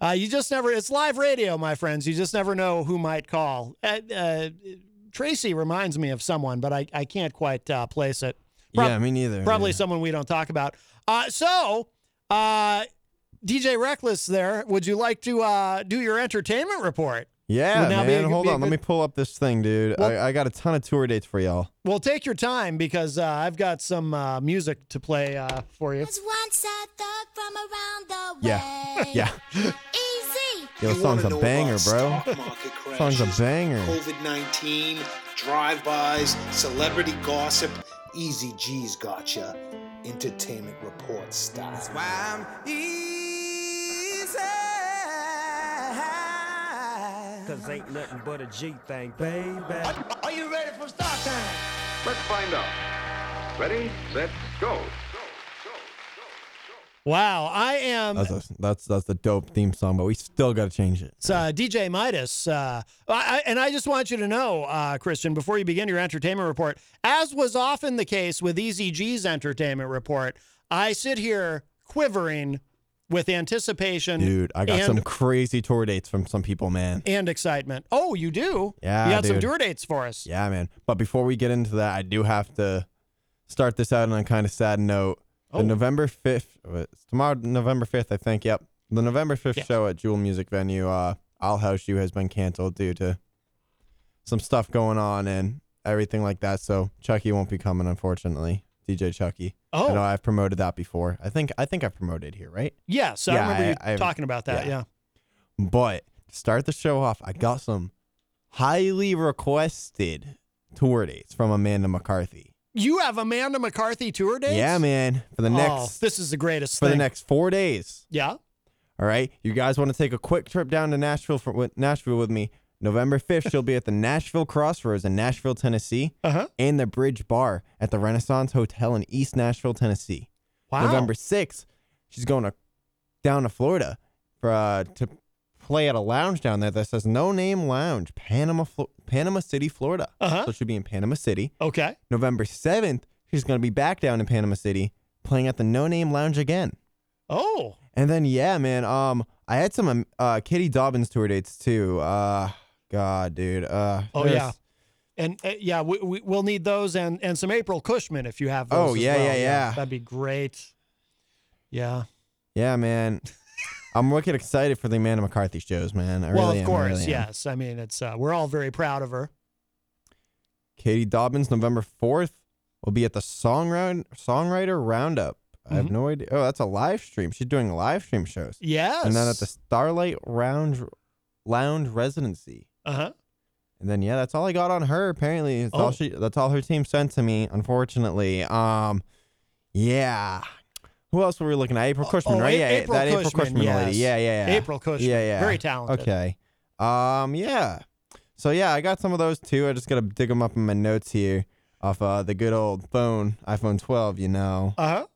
Uh, you just never. It's live radio, my friends. You just never know who might call. Uh, uh, Tracie reminds me of someone, but I, I can't quite uh, place it. Prob- yeah, me neither. Probably yeah. someone we don't talk about. Uh, so, uh, DJ Reckless, there. Would you like to uh, do your entertainment report? Yeah, now man. a- Hold be a on. Let me pull up this thing, dude. Well- I, I got a ton of tour dates for y'all. Well, take your time because uh, I've got some uh, music to play uh, for you. Yeah. yeah. Easy. Yo, You song's a banger, bro. stock market Song's a banger. COVID 19, drive bys, celebrity gossip. Easy G's gotcha. Entertainment report style. That's why I'm Cause ain't nothing but a G thing, baby. Are you ready for start time? Let's find out. Ready, set, go. Wow, I am. That's a, that's that's the dope theme song, but we still got to change it. It's uh, DJ Midas. Uh, I, and I just want you to know, uh, Christian, before you begin your entertainment report, as was often the case with Easy G's entertainment report, I sit here quivering with anticipation Dude, I got and, some crazy tour dates from some people, man. and excitement. Oh, you do? Yeah, You got some tour dates for us. Yeah, man. But before we get into that, I do have to start this out on a kind of sad note. Oh. The November 5th, uh, it's tomorrow, November 5th, I think. Yep. The November 5th show at Jewel Music Venue, uh, I'll House You has been canceled due to some stuff going on and everything like that. So Chucky won't be coming, unfortunately. DJ Chucky. Oh. I know I've promoted that before. I think I think I've promoted here, right? Yes, I Yeah, remember you I- I- talking about that. yeah. Yeah. But to start the show off, I got some highly requested tour dates from Amanda McCarthy. You have Amanda McCarthy tour dates? Yeah, man. For the Oh, next this is the greatest for thing. the next four days. Yeah. All right. You guys want to take a quick trip down to Nashville for with Nashville with me? November 5th, she'll be at the Nashville Crossroads in Nashville, Tennessee, uh-huh. and the Bridge Bar at the Renaissance Hotel in East Nashville, Tennessee. Wow. November 6th, she's going to down to Florida for uh, to play at a lounge down there that says No Name Lounge, Panama, Flo- Panama City, Florida. Uh-huh. So she'll be in Panama City. Okay. November 7th, she's going to be back down in Panama City playing at the No Name Lounge again. Oh. And then yeah, man, um I had some um, uh Katie Dobbins tour dates too. Uh god, dude. Uh Oh there's- yeah, and uh, yeah, we, we we'll need those and and some April Cushman if you have those. Oh, yeah, well. yeah, yeah. That'd be great. Yeah. Yeah, man. I'm wicked excited for the Amanda McCarthy shows, man. I well, really of am, I course, really am. yes. I mean, it's uh, we're all very proud of her. Katie Dobbins, November 4th, will be at the Songwriter Songwriter Roundup. I have Mhm. no idea. Oh, that's a live stream. She's doing live stream shows. Yes. And then at the Starlight Lounge Lounge Residency. Uh huh. And then yeah, that's all I got on her. Apparently, that's all Oh. she. That's all her team sent to me. Unfortunately, um, yeah. Who else were we looking at? April Cushman, oh, right? A- yeah, April that April Cushman, Cushman yes. lady. Yeah, yeah, yeah. April Cushman, Yeah, yeah. very talented. Okay. Um, yeah. So yeah, I got some of those too. I just gotta dig them up in my notes here off uh, the good old phone, iPhone 12. You know. Uh huh.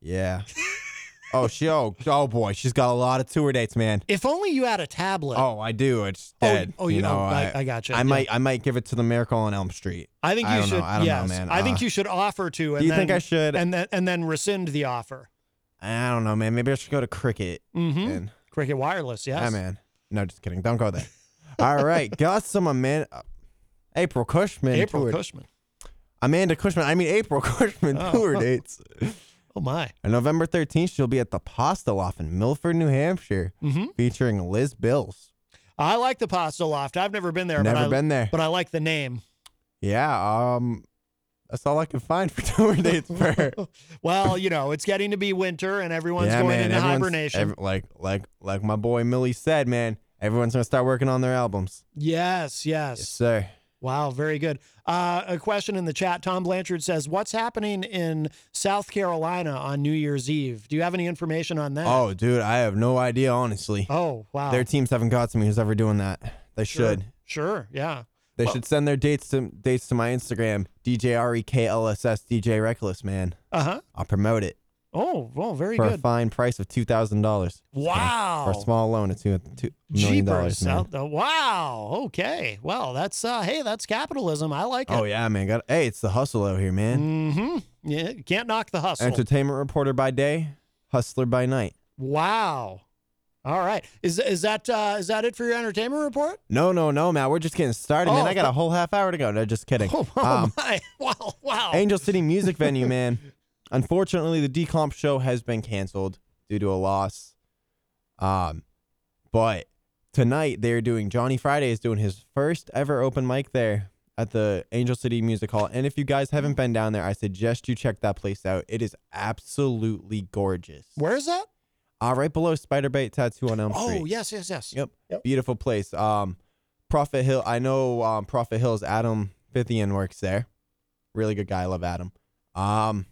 Yeah. oh, she. Oh, oh boy, she's got a lot of tour dates, man. If only you had a tablet. Oh, I do. It's Oh, dead. oh, you you- know. oh, I- I gotcha, I yeah. might. I might give it to the Miracle on Elm Street. I think you don't should. Know. I don't yes, know, man. I think Uh, you should offer to. And Do you then, think I should? And then and then rescind the offer. I don't know, man. Maybe I should go to Cricket. Mm-hmm. Cricket Wireless. Yes. yeah, man. No, just kidding. Don't go there. All right, got some Amanda. uh, April Cushman. April tour- Cushman. Amanda Cushman. I mean April Cushman Oh. tour dates. Oh my. On November 13th, she'll be at the Pasta Loft in Milford, New Hampshire, Mhm. featuring Liz Bills. I like the Pasta Loft. I've never been there. but Never I, been there. But I like the name. Yeah, um, that's all I can find for tour dates. Well, you know, it's getting to be winter and everyone's yeah, going man. into everyone's- hibernation. ev- like, like, like my boy Millyz said, man. Everyone's gonna start working on their albums. yes, yes. Yes, sir. Wow, very good. Uh, a question in the chat. Tom Blanchard says, "What's happening in South Carolina on New Year's Eve? Do you have any information on that?" Oh, dude, I have no idea, honestly. Oh, wow. Their teams haven't got to me. Who's ever doing that? They Sure. should. Sure. Yeah. They Well- should send their dates to dates to my Instagram, DJ R E K L S S DJ Reckless, man. Uh huh. I'll promote it Oh, well, very good. for a fine price of two thousand dollars. Wow. For a small loan of two two million dollars. Wow. Okay. Well, that's uh hey, that's capitalism. I like it. Oh yeah, man. Got hey, it's the hustle out here, man. Mm-hmm. Yeah, can't knock the hustle. Entertainment reporter by day, hustler by night. wow. All right. Is is that uh is that it for your entertainment report? No, no, no, Matt. We're just getting started, man. Oh. I got a whole half hour to go. No, just kidding. Oh, oh Um, my. Wow. Wow. Angel City Music Venue, man. Unfortunately, the Decomp show has been canceled due to a loss. Um, but tonight they're doing Johnny Friday is doing his first ever open mic there at the Angel City Music Hall. And if you guys haven't been down there, I suggest you check that place out. It is absolutely gorgeous. Where is that? Uh, right below Spider Bait Tattoo on Elm Street. Oh, yes, yes, yes. Yep. Beautiful place. Um, Prophet Hill. I know um, Prophet Hill's Adam Fithian works there. Really good guy. I love Adam. Um,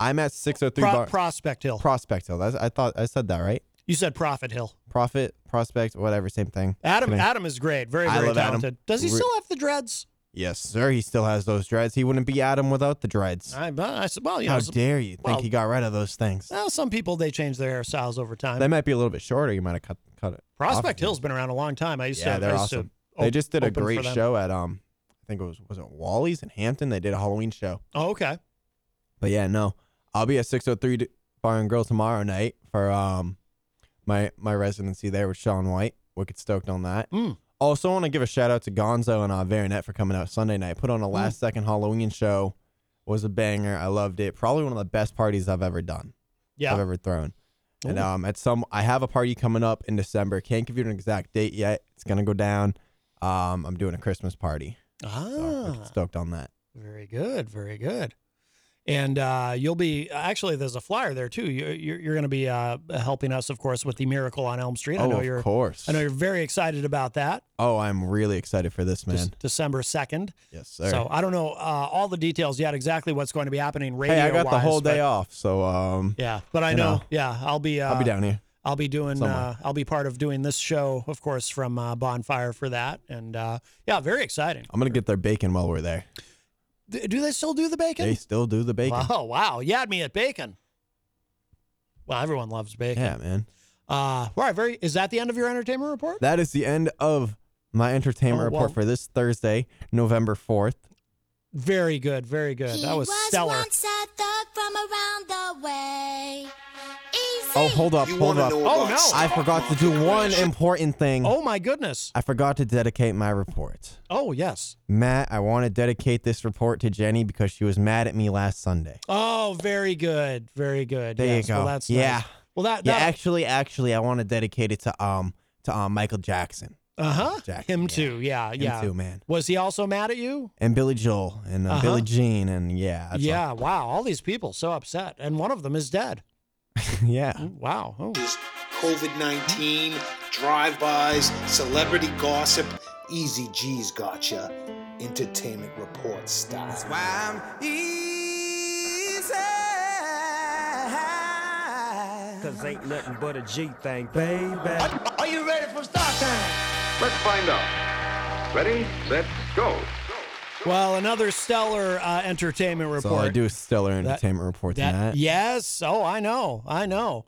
I'm at 603 Pro- Bar- Prospect Hill. Prospect Hill. That's, I thought I said that right. You said Prophet Hill. Prophet, Prospect, whatever, same thing. Adam Adam is great. Very, I very love Adam. talented. Does he still have the dreads? Yes, sir. He still has those dreads. He wouldn't be Adam without the dreads. I, I said, well, you How know, dare you think well- he got rid of those things? well, some people they change their hairstyles over time. They might be a little bit shorter. You might have cut cut it. Prospect Hill's been around a long time. I used Yeah, to. they're I used to awesome. They op- just did a open for great them. show at um, I think it was was it Wally's in Hampton. They did a Halloween show. Oh, okay. But yeah, no, I'll be at 603 D- Bar and Grill tomorrow night for um my my residency there with Sean White. Wicked stoked on that. Mm. Also, want to give a shout out to Gonzo and uh, Varinet for coming out Sunday night. Put on a last second Halloween show. Was a banger. I loved it. Probably one of the best parties I've ever done. Yeah. I've ever thrown. And um, at some, I have a party coming up in December. Can't give you an exact date yet. It's gonna go down. Um, I'm doing a Christmas party. Ah, Wicked stoked on that. very good, very good. And uh, you'll be actually. There's a flyer there too. You, you're you're going to be uh, helping us, of course, with the Miracle on Elm Street. I Oh, know of you're. course. I know you're very excited about that. Oh, I'm really excited for this, man. Dec- December second. yes, sir. So I don't know uh, all the details yet, exactly what's going to be happening. Radio hey, I got the whole day but- off, so um, Yeah, but I know, know, Yeah, I'll be. Uh, I'll be down here. I'll be doing. Uh, I'll be part of doing this show, of course, from uh, Bonfire for that, and uh, yeah, very exciting. I'm gonna get their bacon while we're there. Do they still do the bacon? They still do the bacon. Oh, wow, you had me at bacon. Well, everyone loves bacon. Yeah, man. Uh, all right, very. Is that the end of your entertainment report? That is the end of my entertainment Oh, report well- for this Thursday, November 4th. Very good, very good. That was stellar. Oh, hold up, You hold up. Oh, no. I forgot to do one important thing. Oh my goodness. I forgot to dedicate my report. Oh yes. Matt, I want to dedicate this report to Jenny because she was mad at me last Sunday. Oh, very good, very good. There yes. you go. Well, that's yeah. nice. Well, that, yeah, actually, actually, I want to dedicate it to um to um Michael Jackson uh huh. Jackson, Him yeah. too. Yeah, Him yeah. too, man. Was he also mad at you? and Billy Joel and uh, Uh-huh. Billie Jean and yeah, that's yeah. Wow. All these people so upset, and one of them is dead. yeah. Wow. Oh. COVID 19, drive bys, celebrity gossip. Easy G's gotcha. Entertainment report style. Cause ain't nothing but a G thing, baby. Are you Let's find out. Ready, set, go. Well, another stellar uh, entertainment report. all I do is stellar That- entertainment report That- tonight. yes. Oh, I know. I know.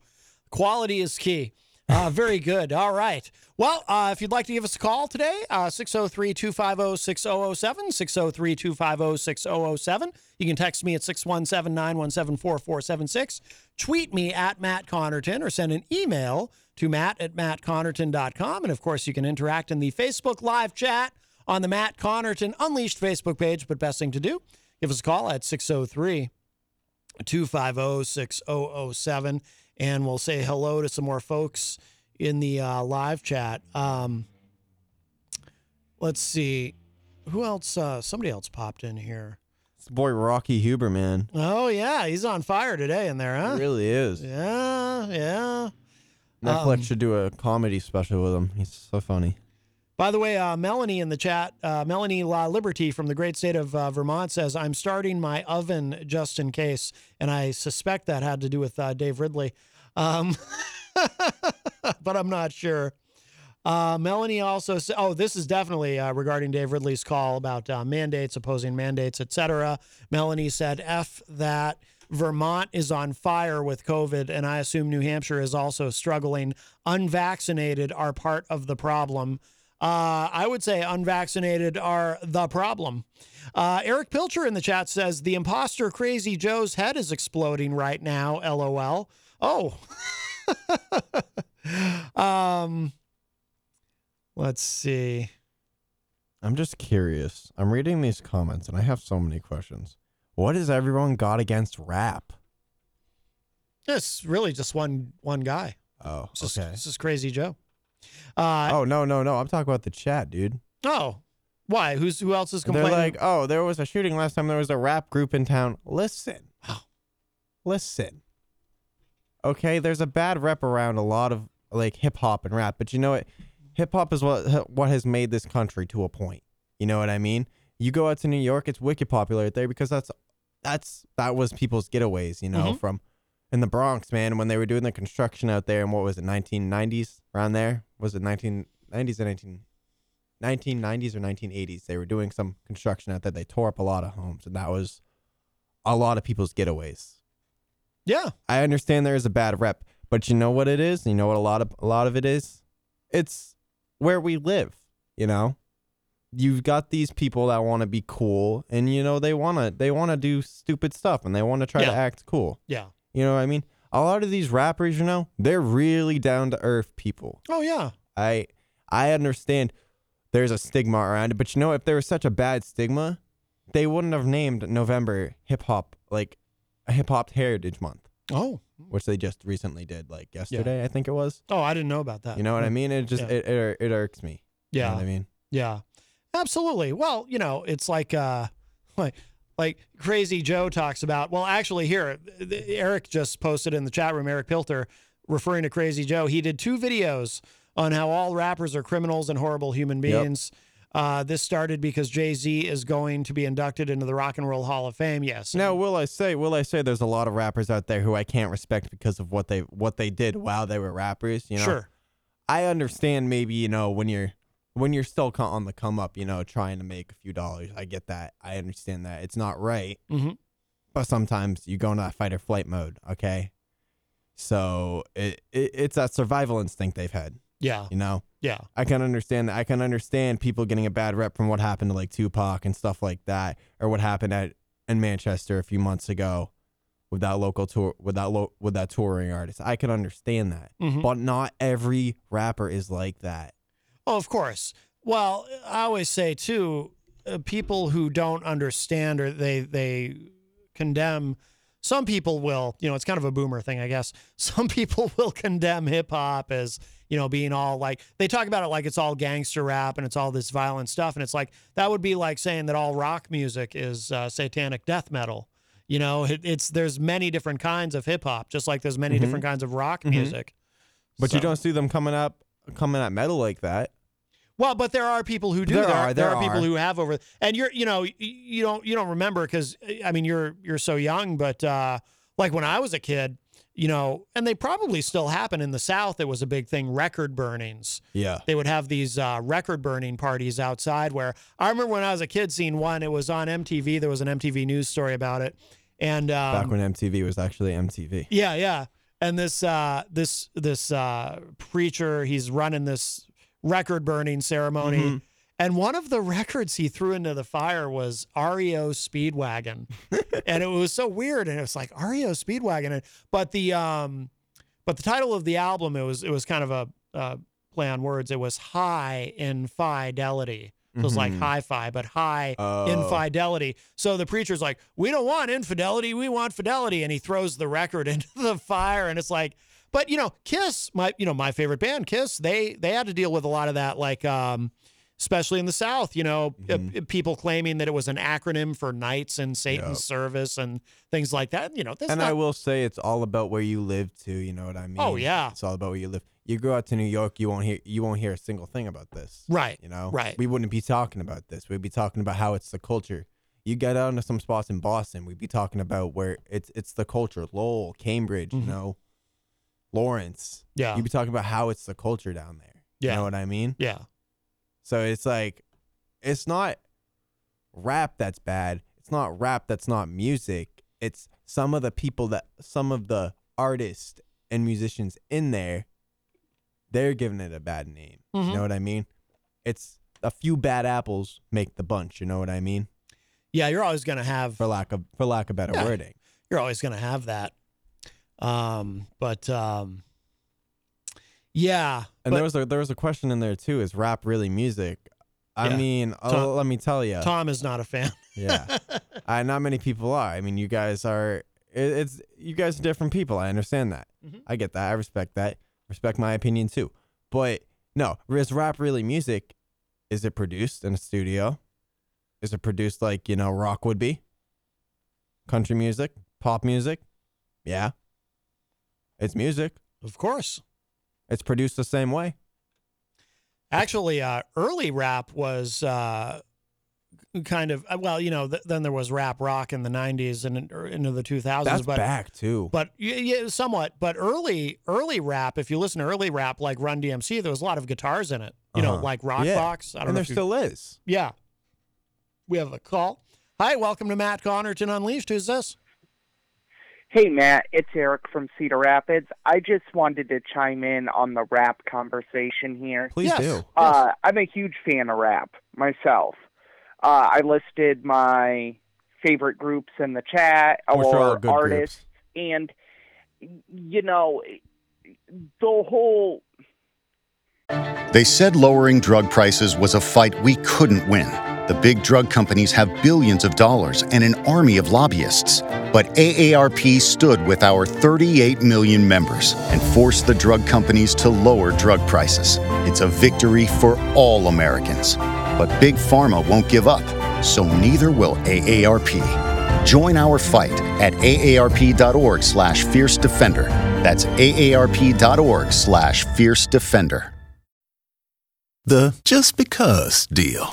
Quality is key. Uh, very good. All right. Well, uh, if you'd like to give us a call today, uh, 603 250 6007, 603 250 6007. You can text me at 617 917 4476. Tweet me at Matt Connarton or send an email to matt at mattconnarton.com. And of course, you can interact in the Facebook live chat on the Matt Connarton Unleashed Facebook page. But best thing to do, give us a call at 603 250 6007 and we'll say hello to some more folks in the uh, live chat. Um, let's see. Who else? Uh, somebody else popped in here. It's the boy Rocky Huber, man. Oh, yeah. He's on fire today in there, huh? He really is. Yeah, yeah. Netflix Um, should do a comedy special with him. He's so funny. By the way, uh, Melanie in the chat, uh, Melanie La Liberty from the great state of uh, Vermont says, I'm starting my oven just in case. And I suspect that had to do with uh, Dave Ridley. Um, but I'm not sure. Uh, Melanie also said, oh, this is definitely uh, regarding Dave Ridley's call about uh, mandates, opposing mandates, etc. Melanie said, F that. Vermont is on fire with COVID, and I assume New Hampshire is also struggling. Unvaccinated are part of the problem. Uh, I would say unvaccinated are the problem. Uh, Erich Pilcher in the chat says the imposter Crazy Joe's head is exploding right now. LOL. Oh. um. Let's see. I'm just curious. I'm reading these comments and I have so many questions. What has everyone got against rap? It's really just one one guy. Oh, This is, okay. this is Crazy Joe. Uh, oh no, no, no! I'm talking about the chat, dude. oh, why? Who's who else is complaining? They're like, oh, there was a shooting last time. There was a rap group in town. Listen, listen. Okay, there's a bad rep around a lot of like hip hop and rap, but you know what? Hip hop is what what has made this country to a point. You know what I mean? You go out to New York, it's wicked popular there because that's that's that was people's getaways. You know, Mhm. from in the Bronx, man, when they were doing the construction out there in what was it, 1990s around there? Was it 1990s or 19? 1990s or 1980s. They were doing some construction out there. They tore up a lot of homes, and that was a lot of people's getaways. yeah, I understand there is a bad rep, but you know what it is? You know what a lot of a lot of it is? It's where we live, you know? You've got these people that want to be cool and you know they want to they want to do stupid stuff and they want to try to act cool. yeah. You know what I mean? A lot of these rappers, you know, they're really down to earth people. Oh yeah. I I understand there's a stigma around it, but you know, if there was such a bad stigma, they wouldn't have named November hip hop like a hip hop heritage month, Oh. which they just recently did, like yesterday, I think it was. Oh, I didn't know about that. You know what I mean? It just Yeah. it, it it irks me. You know Yeah. what I mean? Yeah. Absolutely. Well, you know, it's like uh like like Crazy Joe talks about. Well, actually here Eric just posted in the chat room Erich Pilcher referring to Crazy Joe. He did two videos on how all rappers are criminals and horrible human Yep. beings. Uh, this started because Jay Z is going to be inducted into the Rock and Roll Hall of Fame. Yes. Now, will I say, will I say, there's a lot of rappers out there who I can't respect because of what they what they did while they were rappers. You know, Sure. I understand maybe you know when you're when you're still on the come up, you know, trying to make a few dollars. I get that. I understand that it's not right, Mhm. but sometimes you go into that fight or flight mode. Okay, so it, it it's that survival instinct they've had. Yeah. You know. Yeah. I can understand that. I can understand people getting a bad rep from what happened to like Tupac and stuff like that, or what happened at in Manchester a few months ago with that local tour with that lo- with that touring artist. I can understand that, Mhm. but not every rapper is like that. Oh, of course. Well, I always say too, uh, people who don't understand or they they condemn. Some people will, you know, it's kind of a boomer thing, I guess. Some people will condemn hip hop as, you know, being all like they talk about it like it's all gangster rap and it's all this violent stuff, and it's like that would be like saying that all rock music is uh, satanic death metal. You know, it, it's there's many different kinds of hip hop, just like there's many Mhm. different kinds of rock Mhm. music. But you don't see them coming up coming at metal like that. Well, but there are people who do. There There, are, there there are people who have over, and you're, you know, you don't, you don't remember because I mean, you're, you're so young. But uh, like when I was a kid, you know, and they probably still happen in the South. It was a big thing. Record burnings. Yeah. They would have these uh, record burning parties outside. Where I remember when I was a kid seeing one. It was on MTV. There was an MTV news story about it, and um, Back when MTV was actually MTV. yeah, yeah. And this uh this this uh preacher, he's running this record burning ceremony. Mhm. And one of the records he threw into the fire was REO Speedwagon. and it was so weird. And it was like REO Speedwagon. And, but the um but the title of the album, it was it was kind of a uh, play on words. It was high in fidelity. So it was like Mhm. hi-fi, but high Oh. infidelity. So the preacher's like, "We don't want infidelity, we want fidelity," and he throws the record into the fire, and it's like, but you know, Kiss, my you know my favorite band, Kiss, they they had to deal with a lot of that, like um, especially in the South, you know, uh, Mm-hmm. people claiming that it was an acronym for Knights and Satan's Service and things like that. You know, and not, I will say it's all about where you live too. You know what I mean? Oh, yeah. it's all about where you live. You go out to New York, you won't hear you won't hear a single thing about this. Right, You know. right. We wouldn't be talking about this. We'd be talking about how it's the culture. You get out into some spots in Boston, we'd be talking about where it's it's the culture. Lowell, Cambridge, you know, Lawrence. Mm-hmm. Yeah. You'd be talking about how it's the culture down there. Yeah. You know what I mean? yeah, So it's like, it's not rap that's bad. It's not rap that's not music. It's some of the people that, some of the artists and musicians in there, they're giving it a bad name. Mhm. You know what I mean? It's a few bad apples make the bunch. You know what I mean? yeah. You're always gonna have For lack of for lack of better Yeah. wording. you're always going to have that. Um, but um, yeah, And but there was a there was a question in there too. Is rap really music? I Yeah. mean, uh, Tom- let me tell you. Tom is not a fan. Yeah, I, not many people are. I mean, you guys are. It, it's you guys are different people. I understand that. Mhm. I get that. I respect that. Respect my opinion too. But no, is rap really music? Is it produced in a studio? Is it produced like, you know, rock would be? Country music? Pop music? Yeah. It's music. Of course. It's produced the same way. Actually, uh, early rap was uh, kind of well, you know. Th- then there was rap rock in the '90s and into the 2000s. That's but back too. But yeah, somewhat. But early, early rap. If you listen to early rap, like Run DMC, there was a lot of guitars in it. You know, Uh-huh. like Rock Yeah. Box. I don't and know there still is. Yeah. We have a call. Hi, welcome to Matt Connarton Unleashed. Who's this? Hey, Matt, it's Eric from Cedar Rapids. I just wanted to chime in on the rap conversation here. Please Yes. do. Uh, I'm a huge fan of rap myself. Uh, I listed my favorite groups in the chat Which are or good artists, and you know, the whole They said lowering drug prices was a fight we couldn't win. The big drug companies have billions of dollars and an army of lobbyists. But AARP stood with our 38 million members and forced the drug companies to lower drug prices. It's a victory for all Americans. But Big Pharma won't give up, so neither will AARP. Join our fight at aarp.org slash fierce defender. That's aarp.org slash fierce defender. The just because deal.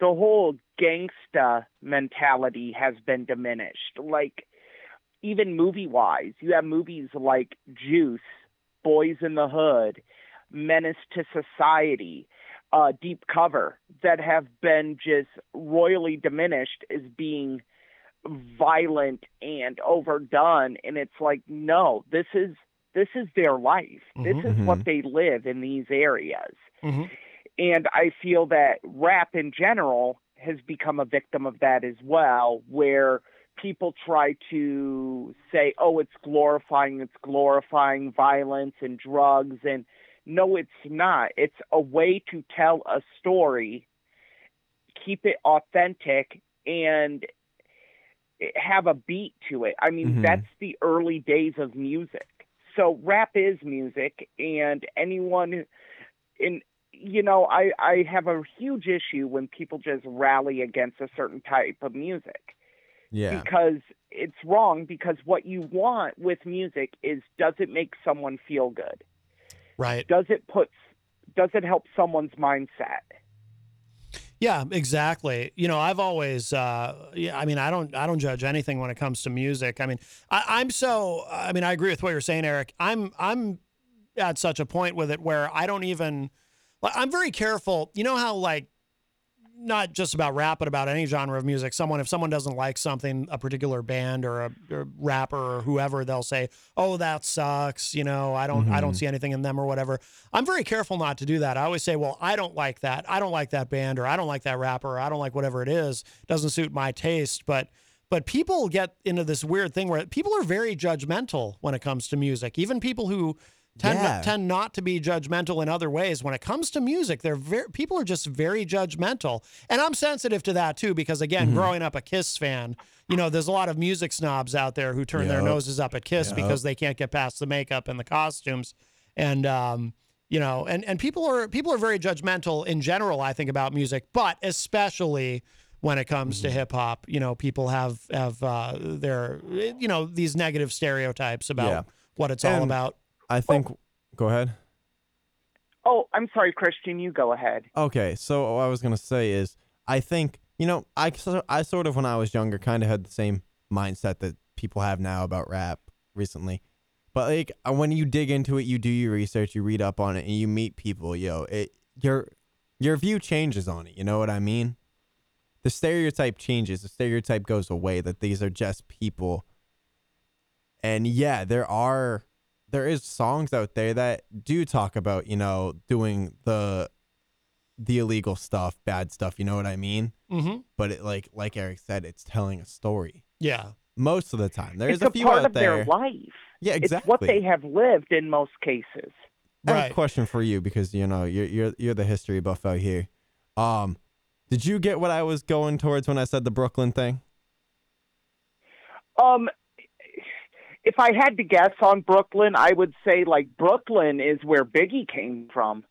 The whole gangsta mentality has been diminished. Like, even movie wise, you have movies like Juice, Boys in the Hood, Menace to Society, uh, Deep Cover, that have been just royally diminished as being violent and overdone. And it's like, no, this is this is their life. This mm-hmm, is what mm-hmm. they live in these areas. Mm-hmm. And I feel that rap in general has become a victim of that as well, where people try to say, oh, it's glorifying, it's glorifying violence and drugs. And no, it's not. It's a way to tell a story, keep it authentic, and have a beat to it. I mean, Mhm. that's the early days of music. So rap is music, and anyone in you know, I I have a huge issue when people just rally against a certain type of music Yeah. because it's wrong. Because what you want with music is does it make someone feel good? Right. Does it put does it help someone's mindset? Yeah, exactly. You know, I've always, uh, yeah, I mean, I don't, I don't judge anything when it comes to music. I mean, I, I'm so, I mean, I agree with what you're saying, Eric. I'm, I'm at such a point with it where I don't even, I'm very careful. You know how like, not just about rap, but about any genre of music. Someone, if someone doesn't like something, a particular band or a, or rapper or whoever, they'll say, "Oh, that sucks." You know, I don't, I don't Mhm. see anything in them or whatever. I'm very careful not to do that. I always say, "Well, I don't like that. I don't like that band, or I don't like that rapper, or I don't like whatever it is. Doesn't suit my taste." But but people get into this weird thing where people are very judgmental when it comes to music. Even people who tend Yeah. tend not to be judgmental in other ways. When it comes to music, they're very people are just very judgmental, and I'm sensitive to that too because again, Mhm. growing up a Kiss fan, you know, there's a lot of music snobs out there who turn their noses up at Kiss Yep. because they can't get past the makeup and the costumes, and um, you know, and and people are people are very judgmental in general. I think about music, but especially when it comes Mm-hmm. to hip hop, you know, people have have uh, their you know these negative stereotypes about Yeah. what it's all about. I think. Go ahead. Oh, I'm sorry, Christian. You go ahead. Okay, so what I was gonna say is, I think you know, I I sort of when I was younger kind of had the same mindset that people have now about rap recently, but like uh, when you dig into it, you do your research, you read up on it, and you meet people, yo, it your your view changes on it. You know what I mean? The stereotype changes. The stereotype goes away that these are just people. And yeah, there are there is songs out there that do talk about you know doing the the illegal stuff, bad stuff. You know what I mean? Mhm. But it like like Eric said, it's telling a story Yeah. most of the time. There's a a few part out of there. their life. Yeah, It's what they have lived in most cases. I have a question for you because you know you're you're you're the history buff out here. Um, did you get what I was going towards when I said the Brooklyn thing? Um, if I had to guess on Brooklyn, I would say like Brooklyn is where Biggie came from.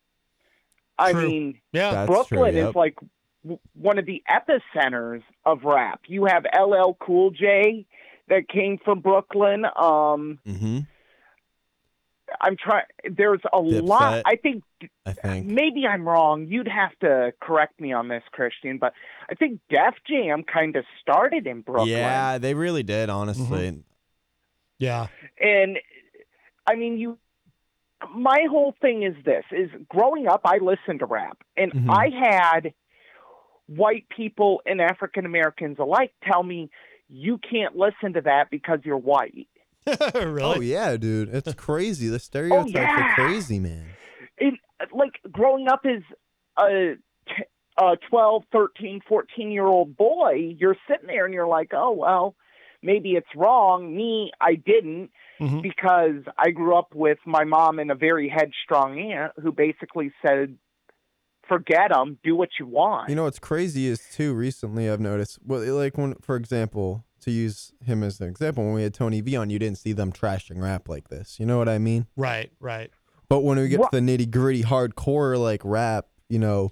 I True. mean, Yeah. That's Brooklyn true, is like w- one of the epicenters of rap. You have LL Cool J that came from Brooklyn. Um, Mm-hmm. I'm trying. There's a lot. Dipset. I think I think. maybe I'm wrong. You'd have to correct me on this, Christian. But I think Def Jam kind of started in Brooklyn. Yeah, they really did. Honestly, Yeah. And I mean, you. My whole thing is this: is growing up, I listened to rap, and Mhm. I had white people and African Americans alike tell me you can't listen to that because you're white. really? Oh yeah, dude, it's crazy. The stereotypes Oh, yeah. are crazy, man. And like growing up as a 12, 13, 14 year old boy, you're sitting there and you're like, oh, well, maybe it's wrong. Me, I didn't Mhm. because I grew up with my mom and a very headstrong aunt who basically said, forget them, do what you want. You know what's crazy is too. Recently, I've noticed. Well, like when, for example, to use him as an example, when we had Tony V on, you didn't see them trashing rap like this. You know what I mean? Right. Right. But when we get Right. to the nitty gritty, hardcore like rap, you know,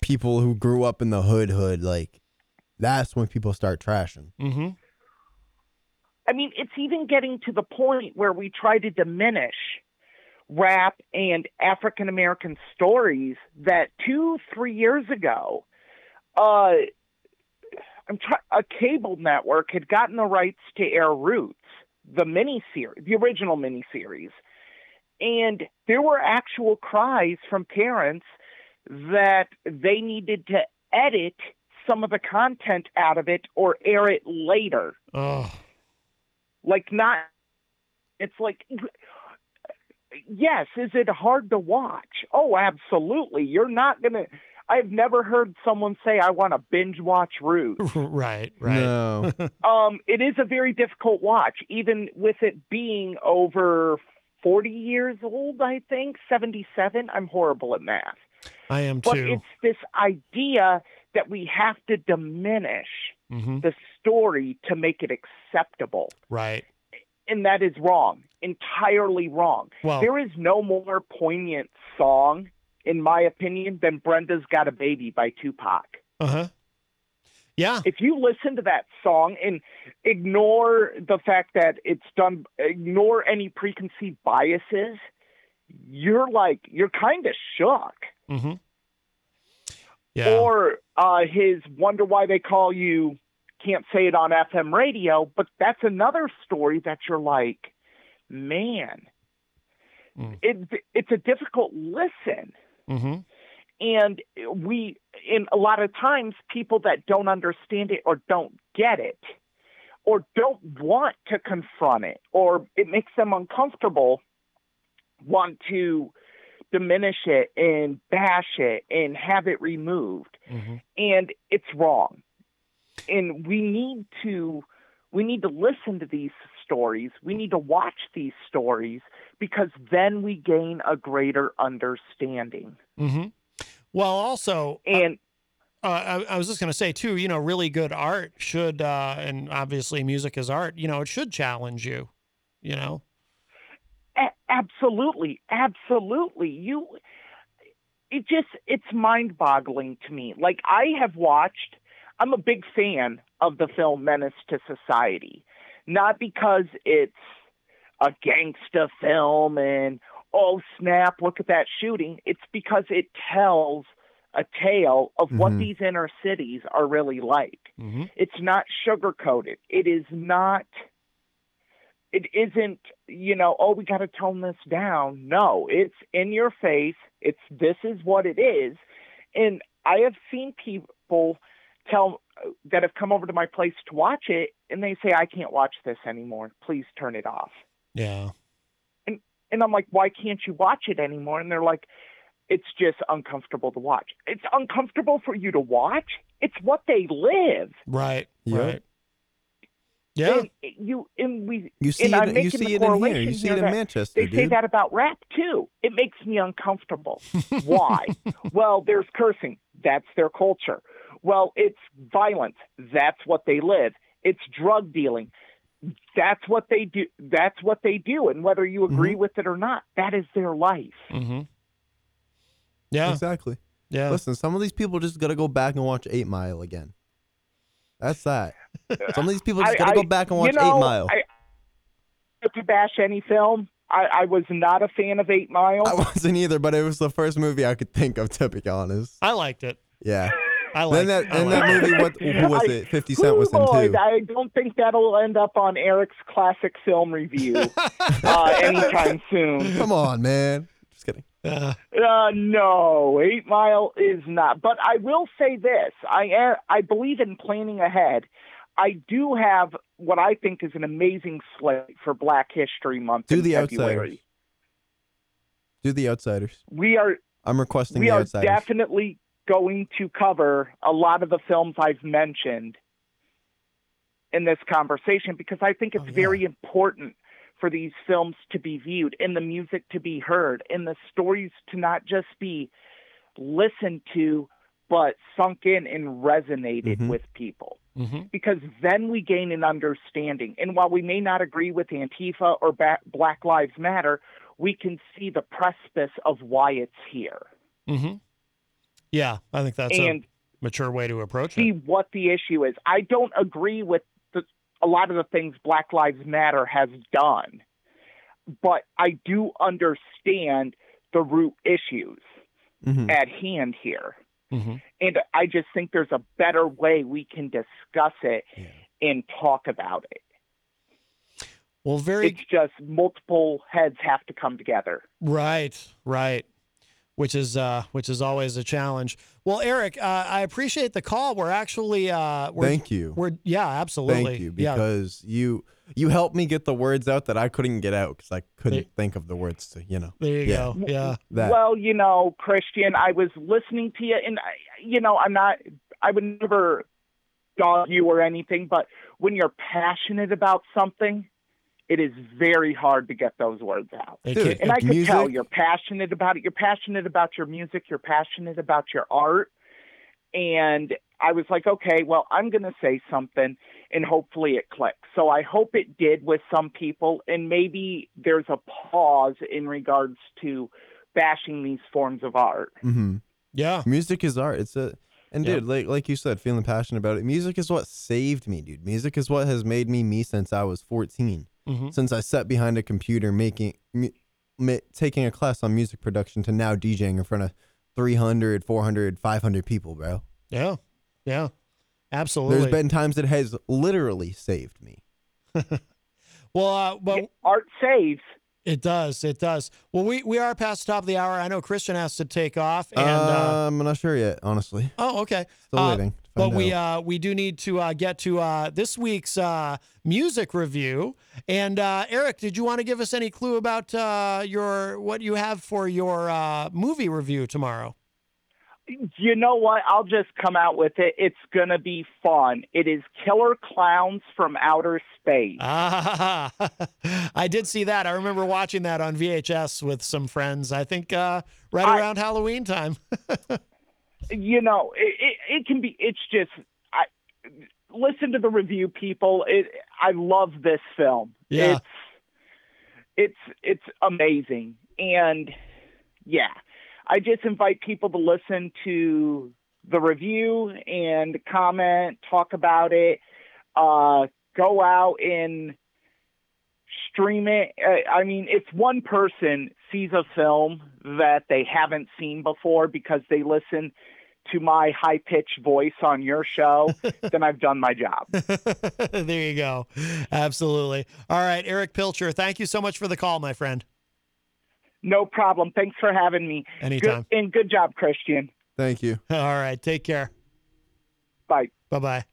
people who grew up in the hood, hood, like that's when people start trashing. Mm-hmm. I mean, it's even getting to the point where we try to diminish rap and African American stories that two, three years ago, uh, I'm try- a cable network had gotten the rights to air Roots, the miniseries, the original miniseries, and there were actual cries from parents that they needed to edit some of the content out of it or air it later Oh. Like not it's like yes is it hard to watch oh absolutely you're not gonna i've never heard someone say i want to binge watch Roots. right. Right. No. um it is a very difficult watch even with it being over 40 years old i think 77 i'm horrible at math I am but too. it's this idea that we have to diminish Mm-hmm. the story to make it acceptable Right. and that is wrong, entirely wrong. Well- there is no more poignant song, in my opinion, than Brenda's Got a Baby by Tupac. Uh huh. Yeah. If you listen to that song and ignore the fact that it's done, ignore any preconceived biases, you're like, you're kind of shook. Mm-hmm. Yeah. Or uh, his Wonder Why They Call You Can't Say It on FM radio, but that's another story that you're like, man, Mm. it, it's a difficult listen. mm-hmm. And we, in a lot of times, people that don't understand it or don't get it or don't want to confront it or it makes them uncomfortable want to diminish it and bash it and have it removed Mm-hmm. and it's wrong and we need to we need to listen to these stories we need to watch these stories because then we gain a greater understanding Mm-hmm. Well, also, and uh, I, I was just going to say too. You know, really good art should, uh, and obviously music is art. You know, it should challenge you. You know. A- absolutely, absolutely. You, it just it's mind boggling to me. Like I have watched. I'm a big fan of the film Menace to Society, not because it's a gangsta film and oh snap, look at that shooting. It's because it tells a tale of what Mhm. these inner cities are really like. Mm-hmm. It's not sugar coated. It is not. It isn't, you know, oh, we got to tone this down. No, it's in your face. It's this is what it is. And I have seen people tell that have come over to my place to watch it, and they say, I can't watch this anymore. Please turn it off. Yeah. And and I'm like, why can't you watch it anymore? And they're like, it's just uncomfortable to watch. It's uncomfortable for you to watch. It's what they live. Right. Yep. Right. Yeah. And you and we You see and it- you see it in here. You see it in Manchester, They say that about rap too. It makes me uncomfortable. Why? well, there's cursing. That's their culture. Well, it's violence. That's what they live. It's drug dealing. That's what they do. That's what they do. And whether you Mm-hmm. agree with it or not, that is their life. Mm-hmm. Yeah. Exactly. Yeah. Listen, some of these people just gotta go back and watch Eight Mile again. That's that. Some of these people just gotta go back and watch you know, Eight Mile. I, not to bash any film. I, I was not a fan of Eight Mile. I wasn't either, but it was the first movie I could think of. To be honest, I liked it. yeah. I Then that, I and that movie, what who was it? Fifty Cent was in too. I don't think that'll end up on Eric's classic film review uh, anytime soon. Come on, man. Just kidding. Uh, Uh, no, Eight Mile is not. But I will say this: I I believe in planning ahead. I do have what I think is an amazing slate for Black History Month Do the February. Outsiders. Do the Outsiders. We are I'm requesting we the are Outsiders. definitely going to cover a lot of the films I've mentioned in this conversation because I think Oh, it's very important for these films to be viewed and the music to be heard and the stories to not just be listened to but sunk in and resonated Mm-hmm. with people mhm. because then we gain an understanding. And while we may not agree with Antifa or ba- Black Lives Matter, we can see the precipice of why it's here. Mm-hmm. Yeah, I think that's And a mature way to approach see it. See what the issue is. I don't agree with the, a lot of the things Black Lives Matter has done, but I do understand the root issues Mhm. at hand here. Mm-hmm. And I just think there's a better way we can discuss it and talk about it. Well, very It's just multiple heads have to come together. Right, right. Which is uh, which is always a challenge. Well, Eric, uh, I appreciate the call. We're actually uh, we're, Thank you. We're yeah, absolutely. Thank you yeah. because you you helped me get the words out that I couldn't get out because I couldn't There- think of the words to you know. There you yeah. go. Yeah. That. Well, you know, Christian, I was listening to you, and I, you know, I'm not. I would never dog you or anything, but when you're passionate about something, it is very hard to get those words out. Dude, can't- And I can music, tell you're passionate about it. You're passionate about your music. You're passionate about your art. And I was like, okay, well, I'm going to say something and hopefully it clicks. So I hope it did with some people. And maybe there's a pause in regards to bashing these forms of art. hmm yeah. Music is art. It's a and Yeah. dude, like like you said, feeling passionate about it. Music is what saved me, dude. Music is what has made me me since I was 14. Mhm. Since I sat behind a computer making mu- ma- taking a class on music production to now DJing in front of 300, 400, 500 people, bro. Yeah. Yeah. Absolutely. There's been times it has literally saved me. well, uh, well, Art saves. It does. It does. Well, we we are past the top of the hour. I know Christian has to take off, and uh, um, I'm not sure yet, honestly. oh, okay. Still Uh, waiting. But find we uh, we do need to uh, get to uh, this week's uh, music review. And uh, Eric, did you want to give us any clue about uh, your what you have for your uh, movie review tomorrow? You know what? I'll just come out with it. It's going to be fun. It is Killer Clowns from Outer Space. Ah, I did see that. I remember watching that on VHS with some friends. I think uh, right I- around Halloween time. you know, it, it, it can be. It's just. I listen to the review, people. It. I love this film. Yeah. It's it's it's amazing, and yeah, I just invite people to listen to the review and comment, talk about it. Uh, go out and stream it. Uh, I mean, if one person sees a film that they haven't seen before because they listen to my high pitched voice on your show, then I've done my job. there you go. Absolutely. All right, Erich Pilcher, thank you so much for the call, my friend. No problem. Thanks for having me. Anytime. Good, and good job, Christian. Thank you. All right, take care. Bye. Bye bye.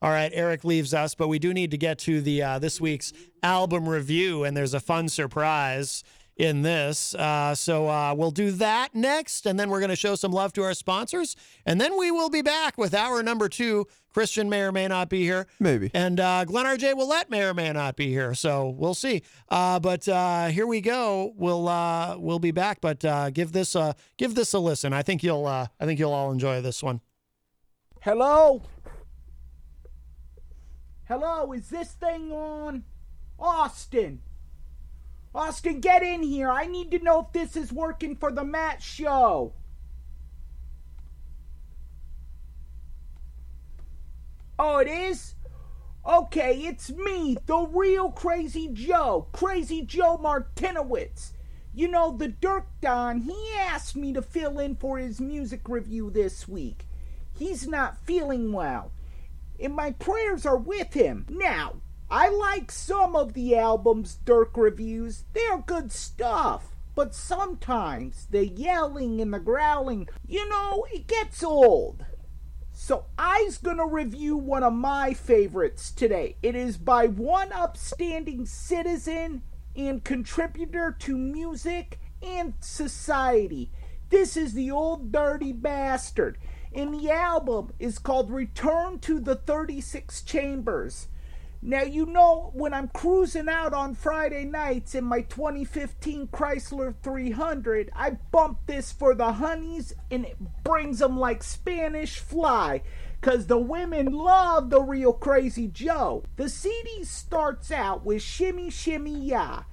All right, Eric leaves us, but we do need to get to the uh, this week's album review, and there's a fun surprise in this. Uh, so uh, we'll do that next, and then we're going to show some love to our sponsors, and then we will be back with hour number two. Christian may or may not be here. Maybe. And uh, Glenn RJ Willett may or may not be here. So we'll see. Uh, but uh, here we go. We'll uh, we'll be back. But uh, give this uh, give this a listen. I think you'll uh, I think you'll all enjoy this one. Hello? Hello, is this thing on? Austin. Austin, get in here. I need to know if this is working for the Matt show. Oh, it is? Okay, it's me, the real Crazy Joe, Crazy Joe Martiniwitz. You know, the Dirk Don, he asked me to fill in for his music review this week. He's not feeling well, and my prayers are with him. Now, I like some of the album's Dirk reviews, they're good stuff. But sometimes the yelling and the growling, you know, it gets old. So I's gonna review one of my favorites today. It is by one upstanding citizen and contributor to music and society. This is the old dirty bastard. And the album is called Return to the 36 Chambers. Now, you know, when I'm cruising out on Friday nights in my 2015 Chrysler 300, I bump this for the honeys and it brings them like Spanish fly. Cause the women love the real Crazy Joe. The CD starts out with Shimmy Shimmy Ya.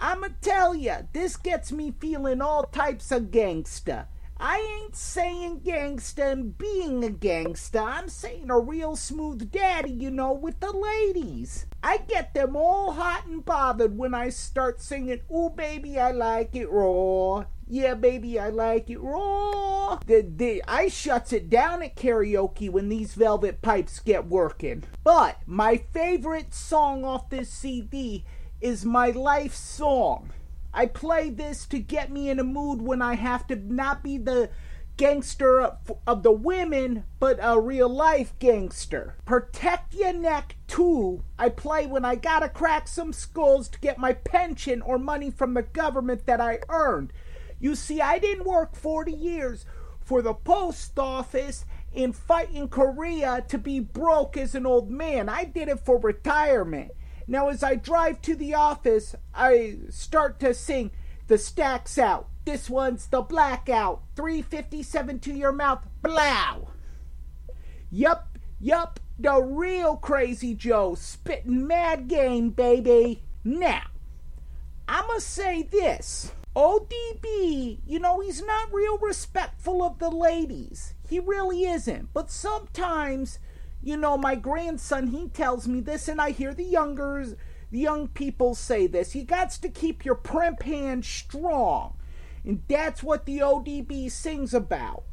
I'ma tell ya, this gets me feeling all types of gangsta. I ain't saying gangsta and being a gangsta. I'm saying a real smooth daddy, you know, with the ladies. I get them all hot and bothered when I start singing, Ooh, baby, I like it raw. Yeah, baby, I like it raw. The, the, I shuts it down at karaoke when these velvet pipes get working. But my favorite song off this CD is my life song. I play this to get me in a mood when I have to not be the gangster of, of the women, but a real life gangster. Protect Your Neck too. I play when I gotta crack some skulls to get my pension or money from the government that I earned. You see, I didn't work 40 years for the post office and fight in Korea to be broke as an old man. I did it for retirement. Now, as I drive to the office, I start to sing the stacks out. This one's the blackout. 357 to your mouth. Blow. Yup, yup, the real Crazy Joe spitting mad game, baby. Now, I'ma say this. ODB, you know, he's not real respectful of the ladies. He really isn't. But sometimes you know, my grandson, he tells me this, and I hear the youngers, the young people say this. You got to keep your primp hand strong. And that's what the ODB sings about.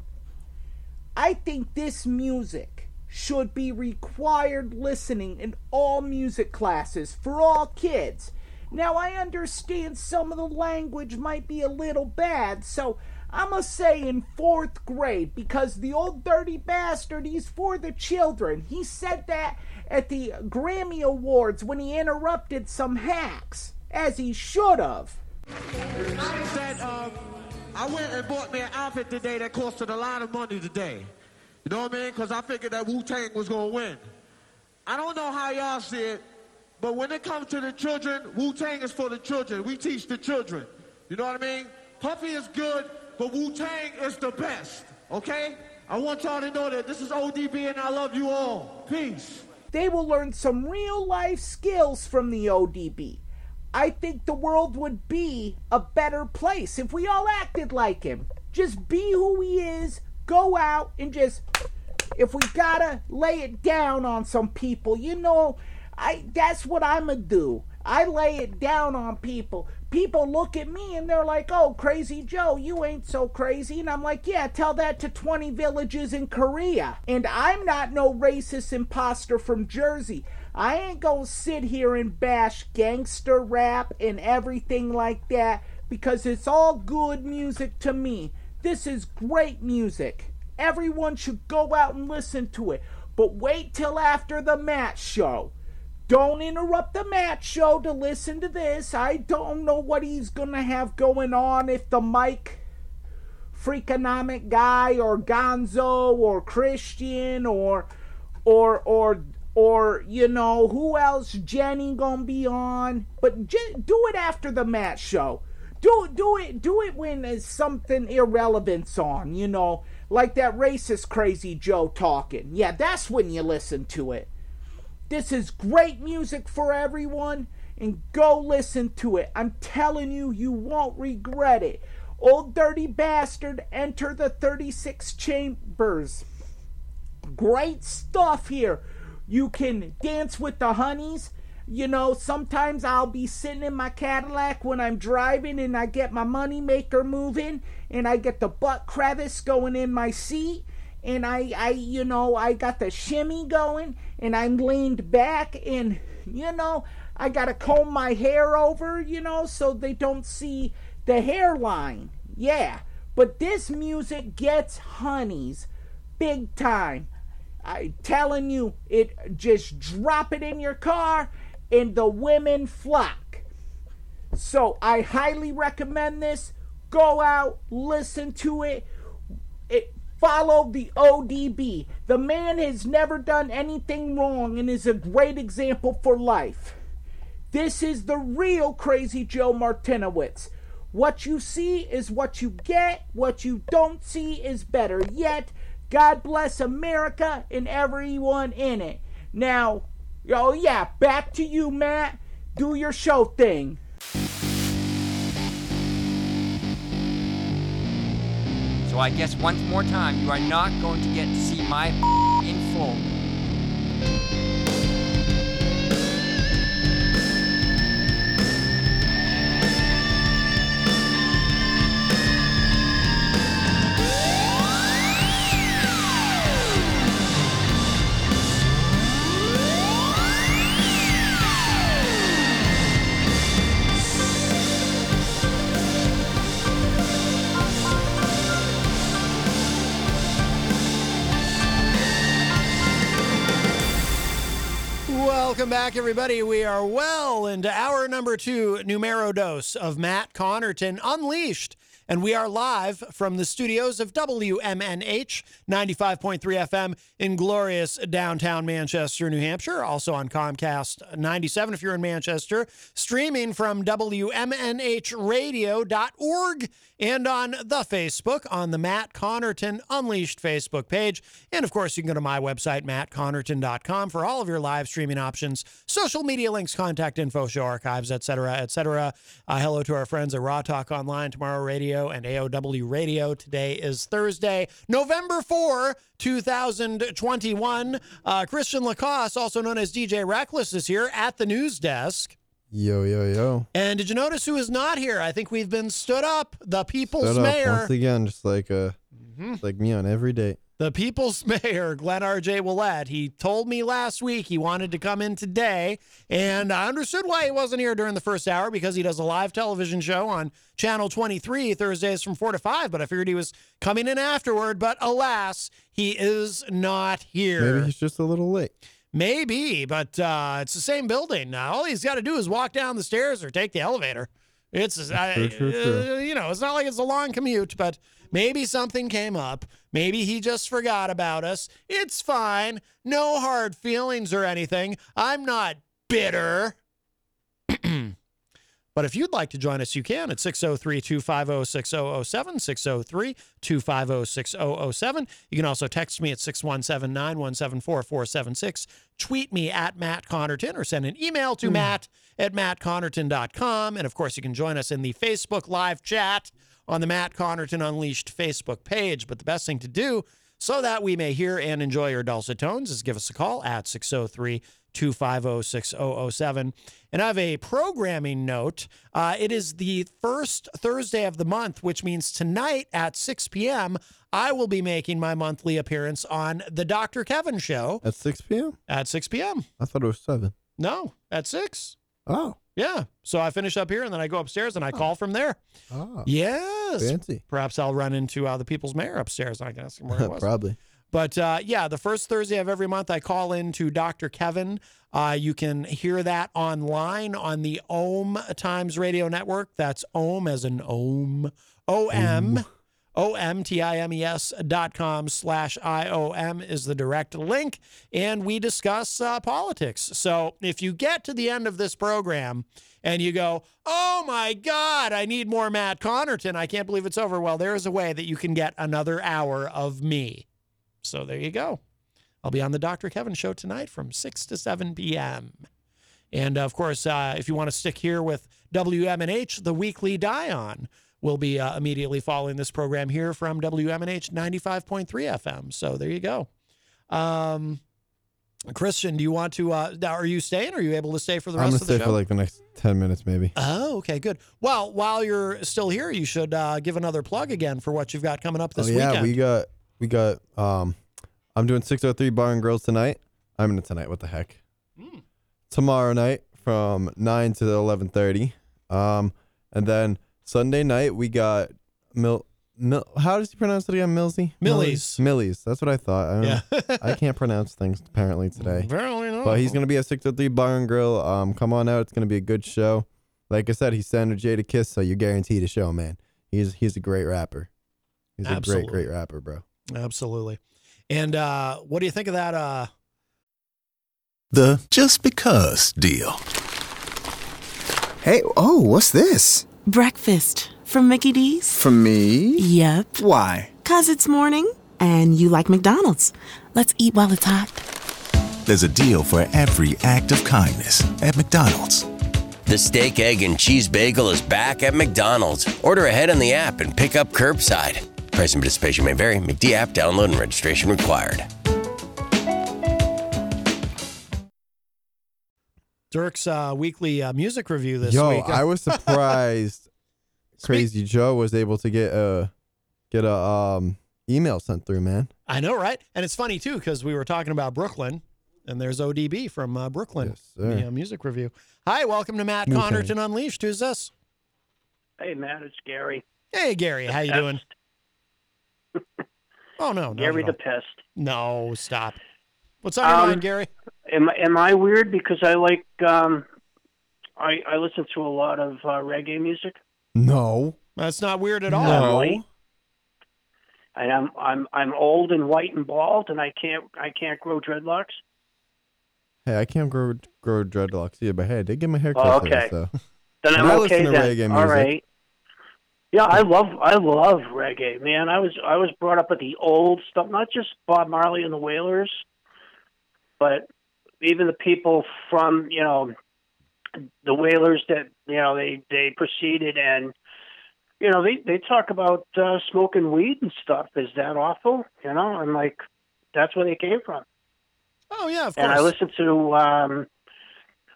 I think this music should be required listening in all music classes for all kids. Now, I understand some of the language might be a little bad, so I'm going to say in fourth grade because the old dirty bastard, he's for the children. He said that at the Grammy Awards when he interrupted some hacks, as he should have. I said, um, I went and bought me an outfit today that costed a lot of money today. You know what I mean? Because I figured that Wu Tang was going to win. I don't know how y'all see it, but when it comes to the children, Wu Tang is for the children. We teach the children. You know what I mean? Puffy is good, but Wu Tang is the best, okay? I want y'all to know that this is ODB and I love you all. Peace. They will learn some real life skills from the ODB. I think the world would be a better place if we all acted like him. Just be who he is, go out and just if we gotta lay it down on some people, you know, I that's what I'ma do. I lay it down on people. People look at me and they're like, oh, crazy Joe, you ain't so crazy. And I'm like, yeah, tell that to 20 villages in Korea. And I'm not no racist imposter from Jersey. I ain't gonna sit here and bash gangster rap and everything like that because it's all good music to me. This is great music. Everyone should go out and listen to it. But wait till after the Matt show. Don't interrupt the Matt show to listen to this. I don't know what he's gonna have going on if the Mike Freakonomic guy or Gonzo or Christian or or or or you know who else Jenny gonna be on. But j- do it after the Matt show. Do do it do it when there's something irrelevant's on. You know, like that racist crazy Joe talking. Yeah, that's when you listen to it. This is great music for everyone, and go listen to it. I'm telling you, you won't regret it. Old Dirty Bastard, enter the 36 chambers. Great stuff here. You can dance with the honeys. You know, sometimes I'll be sitting in my Cadillac when I'm driving and I get my money maker moving and I get the butt crevice going in my seat and I, I, you know, I got the shimmy going, and I'm leaned back, and you know, I gotta comb my hair over, you know, so they don't see the hairline. Yeah, but this music gets honeys, big time. I telling you, it just drop it in your car, and the women flock. So I highly recommend this. Go out, listen to it. Follow the ODB. The man has never done anything wrong and is a great example for life. This is the real Crazy Joe Martiniwitz. What you see is what you get. What you don't see is better yet. God bless America and everyone in it. Now, oh yeah, back to you, Matt. Do your show thing. So I guess once more time, you are not going to get to see my in full. Back, everybody. We are well into hour number two, numero dose of Matt Connarton Unleashed. And we are live from the studios of WMNH 95.3 FM in glorious downtown Manchester, New Hampshire. Also on Comcast 97 if you're in Manchester. Streaming from WMNHradio.org and on the Facebook on the Matt Connarton Unleashed Facebook page. And of course, you can go to my website, mattconnarton.com, for all of your live streaming options, social media links, contact info, show archives, etc., etc. Uh, hello to our friends at Raw Talk Online, Tomorrow Radio, and AOW Radio. Today is Thursday, November 4, 2021. Uh, Christian LaCoss, also known as DJ Reckless, is here at the news desk. Yo, yo, yo. And did you notice who is not here? I think we've been stood up. The people's Stood mayor. once again, just like uh, Mhm. just like me on every date. The people's mayor, Glenn R.J. Willett, he told me last week he wanted to come in today, and I understood why he wasn't here during the first hour because he does a live television show on Channel 23 Thursdays from 4 to 5, but I figured he was coming in afterward, but alas, he is not here. Maybe he's just a little late. Maybe, but uh, it's the same building. Now, all he's got to do is walk down the stairs or take the elevator. It's I, true. uh, you know, it's not like it's a long commute, but maybe something came up. Maybe he just forgot about us. It's fine. No hard feelings or anything. I'm not bitter. But if you'd like to join us, you can at 603 250 6007. 603 250 6007. You can also text me at 617 917 4476. Tweet me at Matt Connarton or send an email to hmm. matt at mattconnarton.com. And of course, you can join us in the Facebook live chat on the Matt Connarton Unleashed Facebook page. But the best thing to do so that we may hear and enjoy your dulcet tones is give us a call at 603 250 6007. And I have a programming note. Uh, it is the first Thursday of the month, which means tonight at 6 p.m., I will be making my monthly appearance on The Dr. Kevin Show At 6 p.m.? at 6 p.m. I thought it was 7. No, at 6. Oh. Yeah. So I finish up here and then I go upstairs and I call from there. Oh. Yes. Fancy. Perhaps I'll run into uh, the people's mayor upstairs. I can ask him where he was. Probably. But uh, yeah, the first Thursday of every month, I call in to Dr. Kevin. Uh, you can hear that online on the Ohm Times Radio Network. That's Ohm as an Ohm. O M. O-M-T-I-M-E-S E dot com slash I-O-M is the direct link. And we discuss uh, politics. So if you get to the end of this program and you go, oh my God, I need more Matt Connarton. I can't believe it's over. Well, there is a way that you can get another hour of me. So there you go. I'll be on the Dr. Kevin show tonight from 6 to 7 p.m. And of course, uh, if you want to stick here with WMNH, the weekly Dion will be uh, immediately following this program here from WMNH 95.3 FM. So there you go. Um, Christian, do you want to? Uh, now, are you staying? Are you able to stay for the rest I'm gonna of the stay show? for like the next ten minutes, maybe. Oh, okay, good. Well, while you're still here, you should uh, give another plug again for what you've got coming up this oh yeah, weekend. we got we got. Um, I'm doing 603 Bar and Grills tonight. I'm in it tonight. What the heck? Hmm. Tomorrow night from nine to 11:30. Um, and then Sunday night we got Mil. Mil how does he pronounce it again? Millsy? Millyz. Millyz. That's what I thought. I, Yeah. I can't pronounce things apparently today. Apparently not. But he's gonna be at 603 Bar and Grill. Um, come on out. It's gonna be a good show. Like I said, he's Sandra J to kiss, so you're guaranteed a show, man. He's he's a great rapper. He's a Absolutely. great, great rapper, bro. Absolutely. And uh, what do you think of that? Uh, The just because deal. Hey, oh, what's this? Breakfast from Mickey D's. From me? Yep. Why? Cause it's morning and you like McDonald's. Let's eat while it's hot. There's a deal for every act of kindness at McDonald's. The steak, egg, and cheese bagel is back at McDonald's. Order ahead on the app and pick up curbside. Price and participation may vary. McD app download and registration required. Dirk's uh, weekly uh, music review this Yo, week. I was surprised Crazy Joe was able to get a get a um email sent through, man. I know, right? And it's funny too because we were talking about Brooklyn, and there's ODB from uh, Brooklyn, sir. the uh, music review. Hi, welcome to Matt Wu-Tang. Connarton Unleashed. Who's this? Hey, Matt, it's Gary. Hey, Gary, how you doing? Oh no, not Gary at the. Pest. No, stop. What's on your Um, mind, Gary? Am I- am I weird because I like um, I I listen to a lot of uh, reggae music, No. That's not weird at all. No. and I'm I'm I'm old and white and bald, and I can't I can't grow dreadlocks. Hey, I can't grow grow dreadlocks either, but hey, I did get my hair cut Oh, today, okay. so Then I'm I okay listen to then. reggae music. right. Yeah, I love I love reggae, man. I was I was brought up with the old stuff, not just Bob Marley and the Wailers, but even the people from you know the Wailers that you know they they proceeded and you know they they talk about uh, smoking weed and stuff. Is that awful? You know, I'm like that's where they came from. Oh yeah, of course. And I listen to um,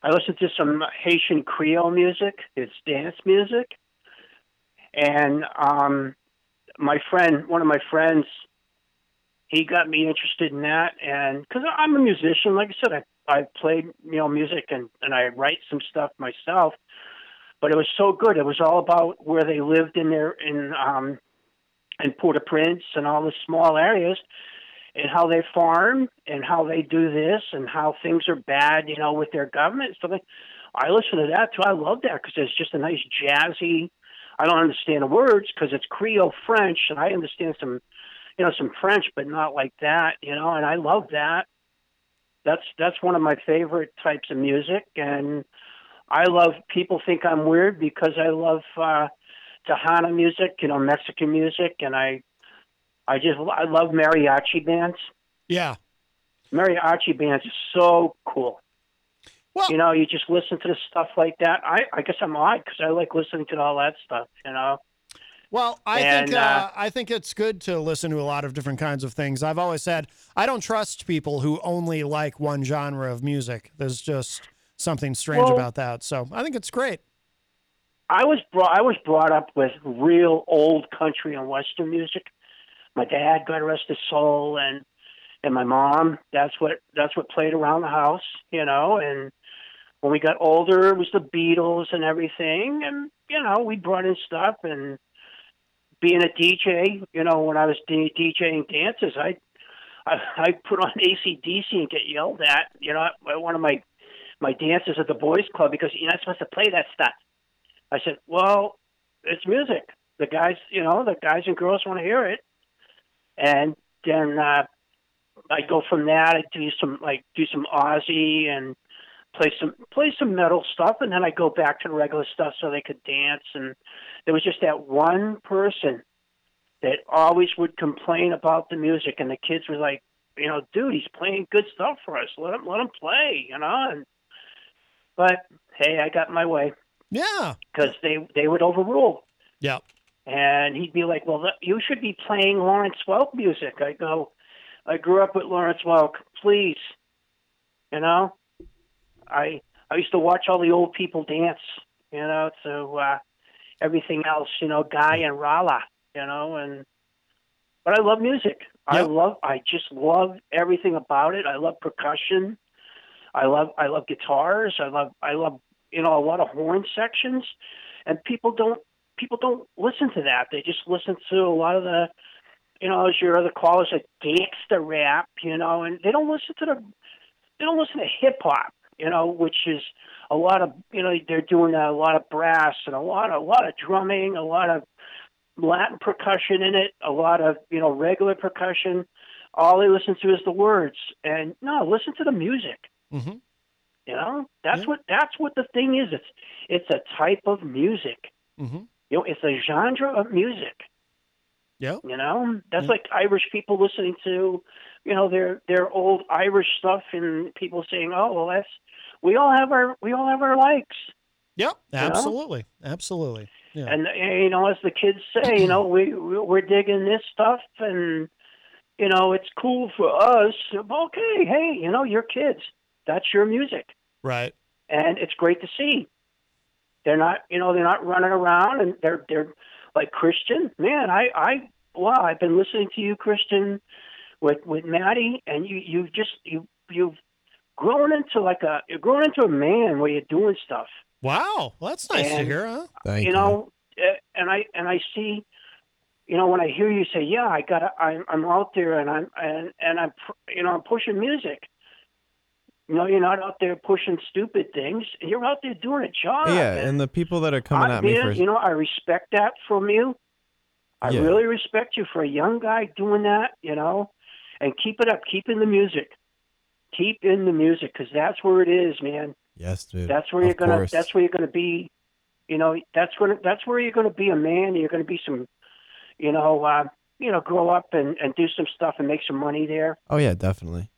I listen to some Haitian Creole music. It's dance music, and um, my friend, one of my friends, he got me interested in that, and because I'm a musician, like I said, I I played you know music and and I write some stuff myself, but it was so good. It was all about where they lived in their in um in Port-au-Prince and all the small areas and how they farm and how they do this and how things are bad, you know, with their government like- I listen to that too. I love that because it's just a nice jazzy. I don't understand the words because it's Creole French, and I understand some, you know, some French, but not like that, you know. And I love that. That's that's one of my favorite types of music, and I love. People think I'm weird because I love uh, Tejano music, you know, Mexican music, and I I just I love mariachi bands. Yeah. Mariachi bands are so cool. You know, you just listen to the stuff like that. I I guess I'm odd because I like listening to all that stuff. You know. Well, I And, think uh, uh, I think it's good to listen to a lot of different kinds of things. I've always said I don't trust people who only like one genre of music. There's just something strange Well- about that. So I think it's great. I was brought I was brought up with real old country and western music. My dad, God rest his soul, and and my mom. That's what that's what played around the house, you know. And when we got older, it was the Beatles and everything, and you know we brought in stuff. And being a DJ, you know, when I was D- DJing dances, I I, I put on ACDC and get yelled at, you know, by one of my my dances at the boys club because you're not supposed to play that stuff. I said, well, it's music. The guys, you know, the guys and girls want to hear it. And then uh, I go from that. I do some like do some Ozzy and play some play some metal stuff, and then I go back to the regular stuff so they could dance. And there was just that one person that always would complain about the music, and the kids were like, you know, dude, he's playing good stuff for us. Let him let him play, you know. And but hey, I got my way. Yeah. Because they they would overrule. Yeah. And he'd be like, "Well, you should be playing Lawrence Welk music." I go, "I grew up with Lawrence Welk. Please, you know, I I used to watch all the old people dance. You know, so uh, everything else, you know, Guy and Ralna, you know, and but I love music. I love. I just love everything about it. I love percussion. I love. I love guitars. I love. I love. You know, a lot of horn sections, and people don't. People don't listen to that. They just listen to a lot of the, you know, as your other callers, like gangsta rap. You know, and they don't listen to the. They don't listen to hip hop. You know, which is a lot of. You know, they're doing a lot of brass and a lot of a lot of drumming, a lot of Latin percussion in it, a lot of you know regular percussion. All they listen to is the words, and no, listen to the music. Mm-hmm. You know, that's what that's what the thing is. It's it's a type of music. Mm-hmm. You know, it's a genre of music. Yeah. You know, that's like Irish people listening to, you know, their their old Irish stuff, and people saying, "Oh, well, that's we all have our we all have our likes." Yep. know? Absolutely. Absolutely. Yeah. And uh, you know, as the kids say, you know, we we- we're digging this stuff, and you know, it's cool for us. Okay, hey, you know, you're kids. That's your music, right. and it's great to see. They're not, you know, they're not running around, and they're they're like Christian. Man, I I wow, I've been listening to you, Christian, with with Maddie, and you you just you you've grown into like a you're growing into a man where you're doing stuff. Wow. Well, that's nice to hear, huh? you know, uh, and I and I see, you know, when I hear you say, "Yeah, I got, I'm I'm out there, and I'm and and I'm, pu- you know, I'm pushing music." You know, you're not out there pushing stupid things. You're out there doing a job. yeah, and the people that are coming I, at me man, for you know, I respect that from you. I Yeah. really respect you for a young guy doing that. You know, and keep it up. keeping the music. Keep in the music because that's where it is, man. yes, dude. That's where of you're gonna. course. That's where you're gonna be. You know, that's gonna. That's where you're gonna be a man. You're gonna be some. You know, uh, you know, grow up and and do some stuff and make some money there. Oh yeah, definitely.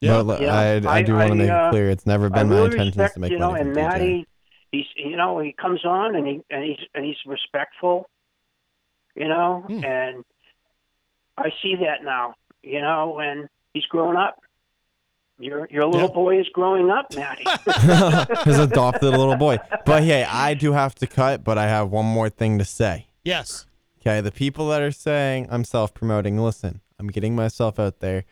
Yeah. But Yeah, I, I, do want to make uh, it clear it's never I been my really intentions respect, to make you know, money from and Matty, he's you know he comes on and he and he's and he's respectful. You know, Hmm. and I see that now. You know, and he's grown up. Your your little boy is growing up, Maddie. His adopted a little boy. But hey, I do have to cut, but I have one more thing to say. Yes. Okay, the people that are saying I'm self promoting, listen, I'm getting myself out there.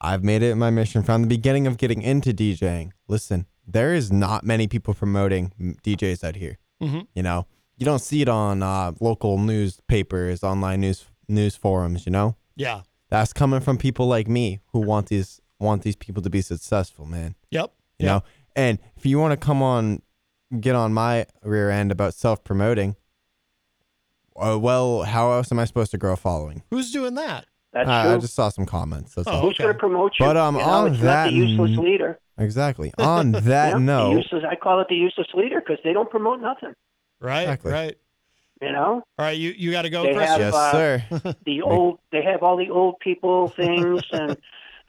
I've made it my mission from the beginning of getting into DJing. Listen, there is not many people promoting DJs out here. Mhm. You know, you don't see it on uh, local newspapers, online news news forums. You know, Yeah. that's coming from people like me who want these want these people to be successful, man. Yep. You know, and if you want to come on, get on my rear end about self promoting. Uh, well, how else am I supposed to grow a following? Who's doing that? That's Uh, I just saw some comments. That's Oh, all. Who's going to promote you? But um, you know, on it's that not the useless leader. Exactly. On that Yeah, the note, useless, I call it the useless leader because they don't promote nothing. Right. Exactly. Right. You know, All right. You you got to go, they Chris. have Yes, uh, sir. the old. They have all the old people things, and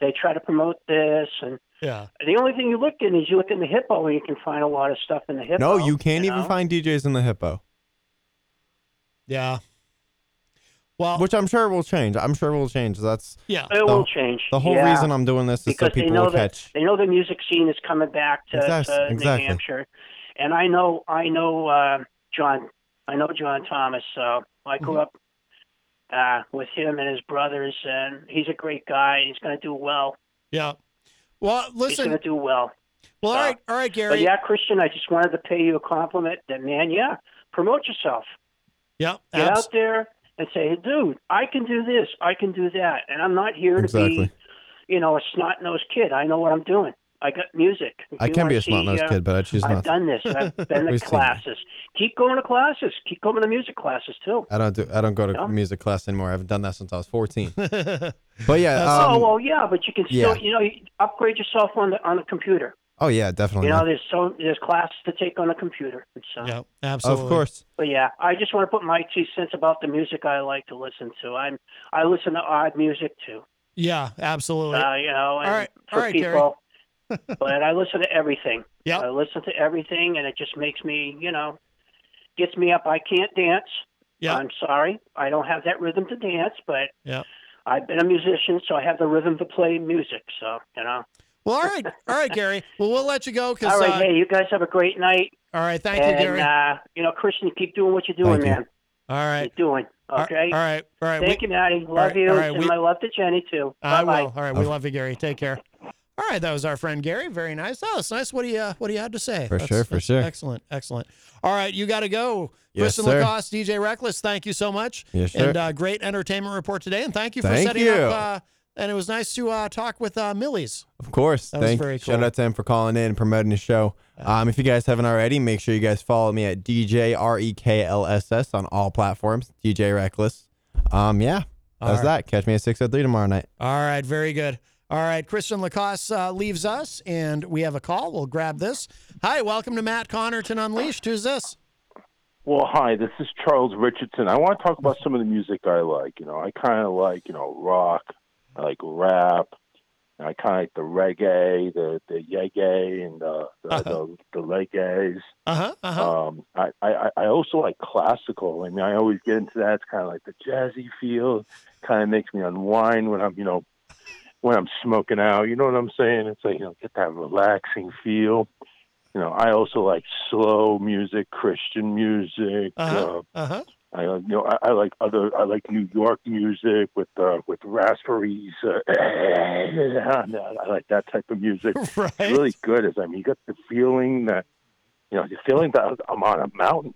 they try to promote this. And Yeah. the only thing you look in is you look in the hippo, and you can find a lot of stuff in the hippo. no, you can't even know? find DJs in the hippo, Yeah. Well, which I'm sure will change. I'm sure will change. That's yeah. It the- will change. The whole yeah. reason I'm doing this is because so people they know will that catch. they know the music scene is coming back to, Exact- to exactly. New Hampshire, and I know I know uh, John. I know John Thomas. So I grew Mm-hmm. up uh, with him and his brothers, and he's a great guy. He's going to do well. Yeah. Well, listen. He's going to do well. Well, all So- right. All right, But Gary. yeah, Christian, I just wanted to pay you a compliment. That man, yeah, promote yourself. Yeah. Get abs- out there and say, hey, dude, I can do this, I can do that, and I'm not here to be you know, a snot nosed kid. I know what I'm doing. I got music. If I can be a smart nosed uh, kid, but I choose not. I've done this. I've been to We've seen that. classes. Keep going to classes. Keep going to music classes too. I don't do. I don't go to No? music class anymore. I haven't done that since I was 14. but yeah. oh Um, well, yeah, but you can still, yeah. you know, you upgrade yourself on the on the computer. oh yeah, definitely. You know, there's so there's classes to take on the computer. And so. Yeah, Of course. But yeah, I just want to put my two cents about the music I like to listen to. I'm I listen to odd music too. Yeah, absolutely. Uh, you know, and all right, for all right, Gary. But I listen to everything. Yeah. I listen to everything, and it just makes me, you know, gets me up. I can't dance. Yeah. I'm sorry, I don't have that rhythm to dance, but Yeah. I've been a musician, so I have the rhythm to play music. So you know. Well, all right, all right, Gary. Well, we'll let you go because. All right, uh, hey, you guys have a great night. All right, thank and, you, Gary. Uh, you know, Christian, keep doing what you're doing, Thank you. man. all right. Keep doing. Okay. all right, all right. Thank we- you, Maddie. Love right, you, all right, and we- my love to Jenny too. I Bye-bye. will. All right, we love you, Gary. Take care. All right, that was our friend Gary. Very nice. Oh, it's nice. What do you uh, What do you had to say? For That's- sure, for sure. Excellent, excellent. All right, you got to go. Yes, Kristen sir. LaCoss, DJ Reckless. Thank you so much. Yes, sir. And uh, great entertainment report today. And thank you for Thank setting you. up. Uh, and it was nice to uh, talk with uh, Millyz. Of course. That was Thank very Shout cool. out to him for calling in and promoting the show. Um, if you guys haven't already, make sure you guys follow me at DJ R E K L S S on all platforms. DJ Reckless. Um, yeah, that's right. that. Catch me at six oh three tomorrow night. All right, very good. All right, Christian LaCoss uh, leaves us, and we have a call. We'll grab this. Hi, welcome to Matt Connarton Unleashed. Who's this? Well, hi, this is Charles Richardson. I want to talk about some of the music I like. You know, I kind of like, you know, rock, I like rap, I kind of like the reggae, the the yegay, and the the, the, the legays. Uh huh. Uh huh. Um, I, I I also like classical. I mean, I always get into that. It's kind of like the jazzy feel. Kind of makes me unwind when I'm, you know, when I'm smoking out. You know what I'm saying? It's like you know, get that relaxing feel. You know, I also like slow music, Christian music. Uh-huh. Uh, Uh-huh. I you know I, I like other I like New York music with uh, with raspberries. Uh, I like that type of music. Right. It's really good. As I mean, you got the feeling that you know the feeling that I'm on a mountain.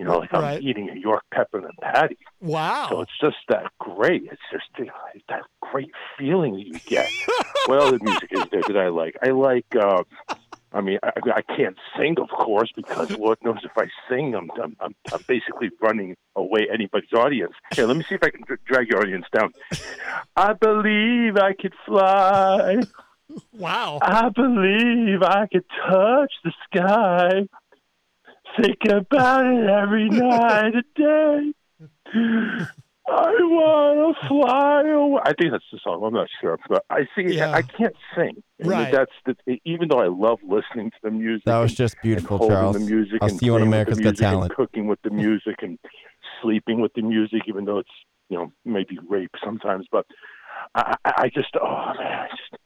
You know, like I'm Right. eating a York peppermint patty. Wow. So it's just that great. It's just you know, that great feeling that you get. what other music is there that I like? I like. Uh, I mean, I, I can't sing, of course, because Lord knows if I sing, I'm, I'm, I'm, I'm basically running away anybody's audience. Here, let me see if I can dr- drag your audience down. I believe I could fly. Wow. I believe I could touch the sky. Think about it every night and day. I want to fly away. I think that's the song. I'm not sure, but I see. Yeah. I can't sing. Right. That's the, even though I love listening to the music. That was and- just beautiful, holding Charles. The music I'll and see you on playing with America's the Got Talent. cooking with the music and sleeping with the music, even though it's you know maybe rape sometimes. But I, I, I just oh man, I just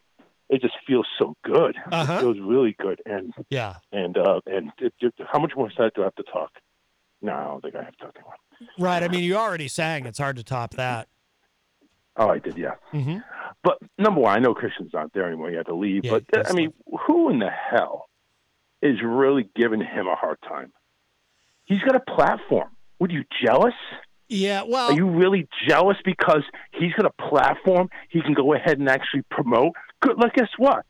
it just feels so good. Uh-huh. It feels really good. And Yeah. and uh and it, it, how much more sad do I have to talk? No, I don't think I have to talk anymore. Right. I mean, you already sang. It's hard to top that. Oh, I did, yeah. Mm-hmm. But number one, I know Christian's not there anymore. He had to leave. Yeah, but I mean, who in the hell is really giving him a hard time? He's got a platform. Would you jealous? Yeah. Well, Are you really jealous because he's got a platform he can go ahead and actually promote? Good. Look, guess what?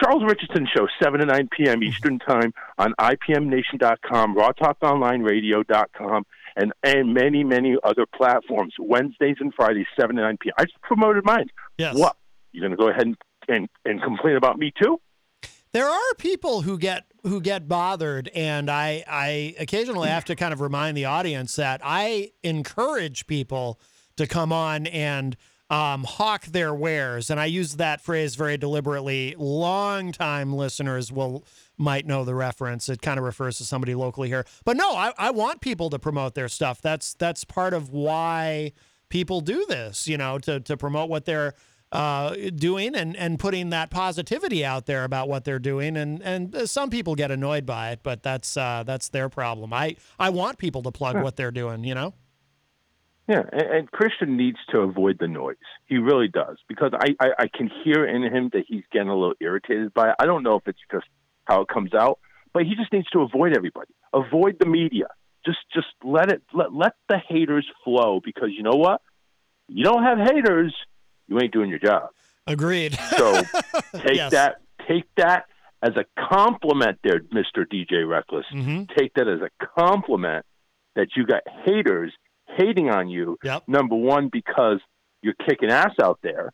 Charles Richardson Show, 7 to 9 p.m. Hmm. Eastern Time on IPMNation.com, RawTalkOnlineRadio.com, and, and many, many other platforms. Wednesdays and Fridays, 7 to 9 p.m. I just promoted mine. Yes. What? You're going to go ahead and, and, and complain about me too? There are people who get who get bothered, and I I occasionally have to kind of remind the audience that I encourage people to come on and um, hawk their wares, and I use that phrase very deliberately. Longtime listeners will might know the reference. It kind of refers to somebody locally here, but no, I, I want people to promote their stuff. That's that's part of why people do this. You know, to to promote what they're uh, doing and, and putting that positivity out there about what they're doing. And, and some people get annoyed by it, but that's uh, that's their problem. I, I want people to plug Yeah. what they're doing, you know? Yeah, and, and Christian needs to avoid the noise. He really does because I, I, I can hear in him that he's getting a little irritated by it. I don't know if it's just how it comes out, but he just needs to avoid everybody. Avoid the media. Just just let it let let the haters flow because you know what? You don't have haters, you ain't doing your job. Agreed. So take Yes. that take that as a compliment there, Mr. DJ Reckless. Mhm. Take that as a compliment that you got haters hating on you. Yep. Number one, because you're kicking ass out there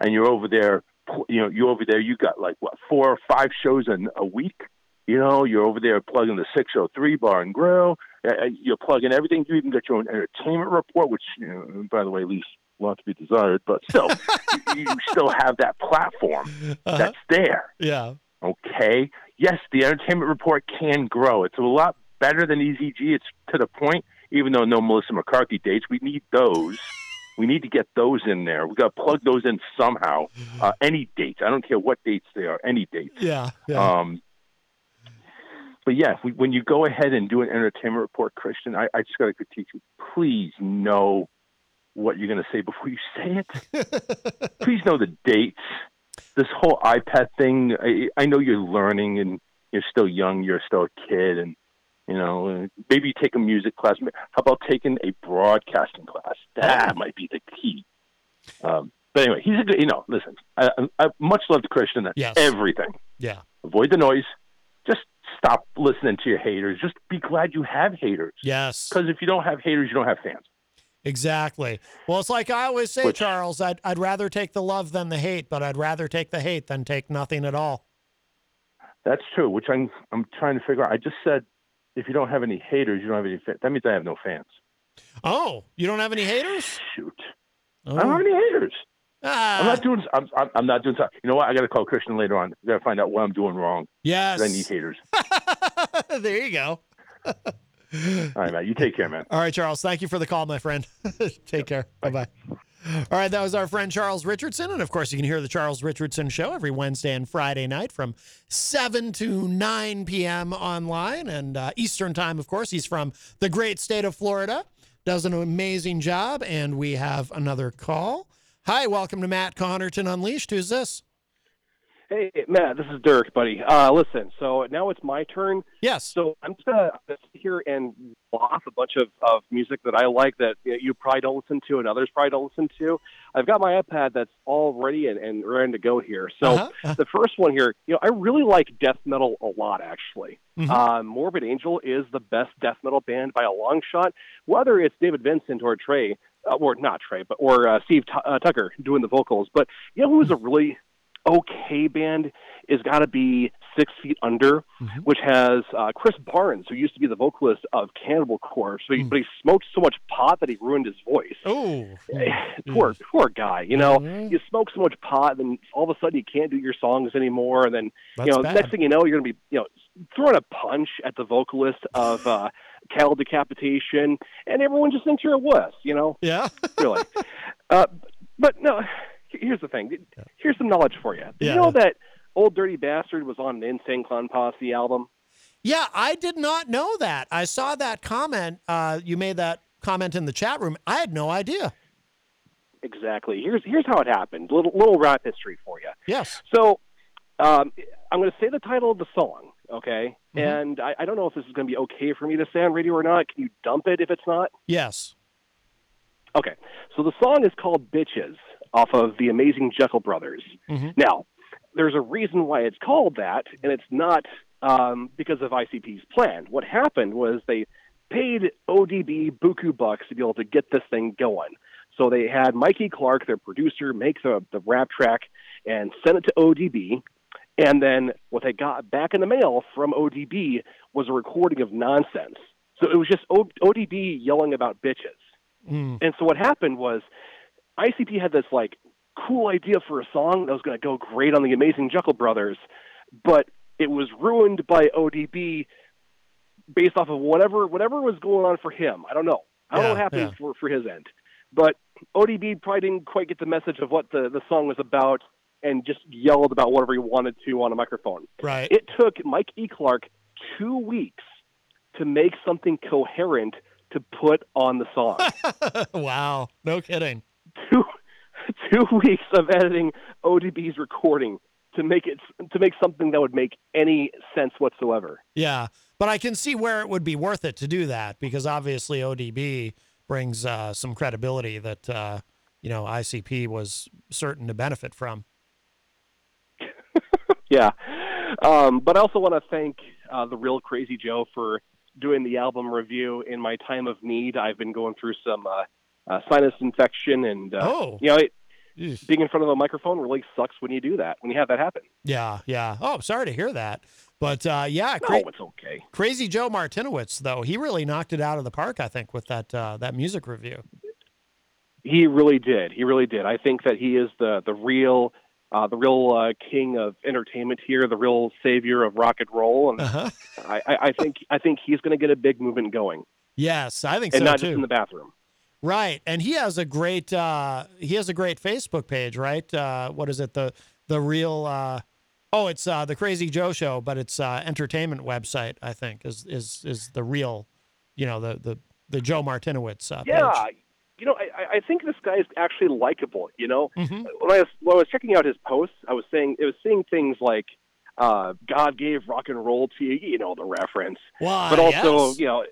and you're over there you know, you're over there, you got like what, four or five shows in a week. You know, you're over there plugging the 603 bar and grill. Uh, uh, You're plugging everything. You even got your own entertainment report, which, you know, by the way, leaves a lot to be desired. But still, you, you still have that platform that's there. Yeah. Okay. Yes, the entertainment report can grow. It's a lot better than EZG. It's to the point, even though no Melissa McCarthy dates, we need those. We need to get those in there. We got to plug those in somehow. Uh, any dates. I don't care what dates they are. Any dates. Yeah. Yeah. Um, but yeah, we, when you go ahead and do an entertainment report, Christian, I, I just got to critique you. Please know what you're going to say before you say it. Please know the dates. This whole iPad thing. I, I know you're learning and you're still young. You're still a kid, and you know maybe take a music class. How about taking a broadcasting class? That might be the key. Um, but anyway, he's a good. You know, listen. I, I, much love Christian. That's Yes. everything yeah. avoid the noise. Just stop listening to your haters. Just be glad you have haters. Yes. Because if you don't have haters, you don't have fans. Exactly. Well, it's like I always say, Which- Charles, I'd, I'd rather take the love than the hate, but I'd rather take the hate than take nothing at all. That's true. Which I'm I'm trying to figure out. I just said if you don't have any haters, you don't have any fans. That means I have no fans. Oh, you don't have any haters? Shoot. Oh. I don't have any haters. Ah. I'm not doing. I'm, I'm, I'm not doing. so- You know what? I got to call Christian later on. I got to find out what I'm doing wrong. Yes. I need haters. there you go. All right, man. You take care, man. All right, Charles. Thank you for the call, my friend. Take care. Bye bye. All right, that was our friend Charles Richardson. And of course, you can hear the Charles Richardson show every Wednesday and Friday night from 7 to 9 p.m. online and uh, Eastern Time, of course. He's from the great state of Florida, does an amazing job. And we have another call. Hi, welcome to Matt Connarton Unleashed. Who's this? Hey, Matt, this is Dirk, buddy. Uh, listen, so now it's my turn. Yes. So I'm just going to sit here and off a bunch of, of music that I like that you, probably don't listen to and others probably don't listen to. I've got my iPad that's all ready and, and ready to go here. So Uh-huh. the first one here, you know, I really like death metal a lot, actually. Mhm. Uh, Morbid Angel is the best death metal band by a long shot, whether it's David Vincent or Trey, uh, or not Trey, but or uh, Steve Tu- uh, Tucker doing the vocals. But you know who's a really okay band is got to be Six Feet Under, which has uh, Chris Barnes, who used to be the vocalist of Cannibal Corpse, but he, but he smoked so much pot that he ruined his voice. Oh, poor poor guy. You know, you smoke so much pot, then all of a sudden you can't do your songs anymore, and then That's you know, bad. next thing you know, you're gonna be you know throwing a punch at the vocalist of uh, Cattle Decapitation, and everyone just thinks you're a wuss. You know? Yeah. really. Uh, but no, here's the thing. Here's some knowledge for you. Yeah. You know that Old Dirty Bastard was on an Insane Clown Posse album? Yeah, I did not know that. I saw that comment. Uh, you made that comment in the chat room. I had no idea. Exactly. Here's here's how it happened. Little little rap history for you. Yes. So um, I'm going to say the title of the song, okay? And I, I don't know if this is going to be okay for me to say on radio or not. Can you dump it if it's not? Yes. Okay. So the song is called Bitches off of the Amazing Jekyll Brothers. Mhm. Now, there's a reason why it's called that, and it's not um, because of ICP's plan. What happened was they paid ODB buku bucks to be able to get this thing going. So they had Mikey Clark, their producer, make the, the rap track and send it to ODB. And then what they got back in the mail from ODB was a recording of nonsense. So it was just o- ODB yelling about bitches. Mm. And so what happened was ICP had this like cool idea for a song that was going to go great on the Amazing Jekyll Brothers, but it was ruined by ODB based off of whatever whatever was going on for him. I don't know. I don't know what happened yeah. for for his end, but ODB probably didn't quite get the message of what the the song was about and just yelled about whatever he wanted to on a microphone. Right. It took Mike E. Clark two weeks to make something coherent to put on the song. wow. No kidding. two two weeks of editing ODB's recording to make it to make something that would make any sense whatsoever. Yeah. But I can see where it would be worth it to do that because obviously ODB brings uh, some credibility that uh, you know ICP was certain to benefit from. yeah. Um, but I also want to thank uh, the real Crazy Joe for doing the album review in my time of need. I've been going through some uh, sinus infection, and uh, Oh. you know, it, being in front of a microphone really sucks when you do that. When you have that happen. Yeah, yeah. Oh, sorry to hear that. But uh, yeah, No, it's okay. Crazy Joe Martiniwitz, though, he really knocked it out of the park. I think with that uh, that music review. He really did. He really did. I think that he is the the real uh, the real uh, king of entertainment here, the real savior of rock and roll, and Uh-huh. I, I, I think I think he's going to get a big movement going, Yes, I think so and so not too. just in the bathroom. Right, and he has a great uh, he has a great Facebook page, right? Uh, what is it? The the real uh, oh, it's uh, the Crazy Joe Show, but it's uh, entertainment website. I think is is is the real, you know, the the the Joe Martiniwitz uh, Yeah, page. you know, I, I think this guy is actually likable. You know, Mm-hmm. when I was when I was checking out his posts, I was saying it was seeing things like uh, God gave rock and roll to you, you know, the reference, Why, but also yes. you know.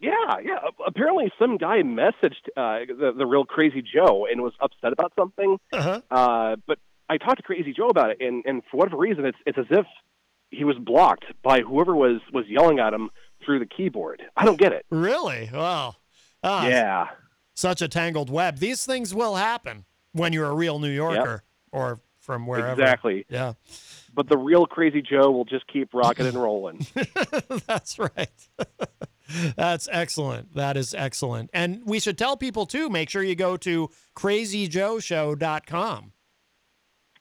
Yeah, yeah. Apparently, some guy messaged uh, the the real Crazy Joe and was upset about something. Uh-huh. Uh, but I talked to Crazy Joe about it, and, and for whatever reason, it's it's as if he was blocked by whoever was was yelling at him through the keyboard. I don't get it. Really? Wow. Ah, Yeah. Such a tangled web. These things will happen when you're a real New Yorker or from wherever. Exactly. Yeah. But the real Crazy Joe will just keep rocking and rolling. That's right. That's excellent. That is excellent. And we should tell people too, make sure you go to crazyjoeshow.com.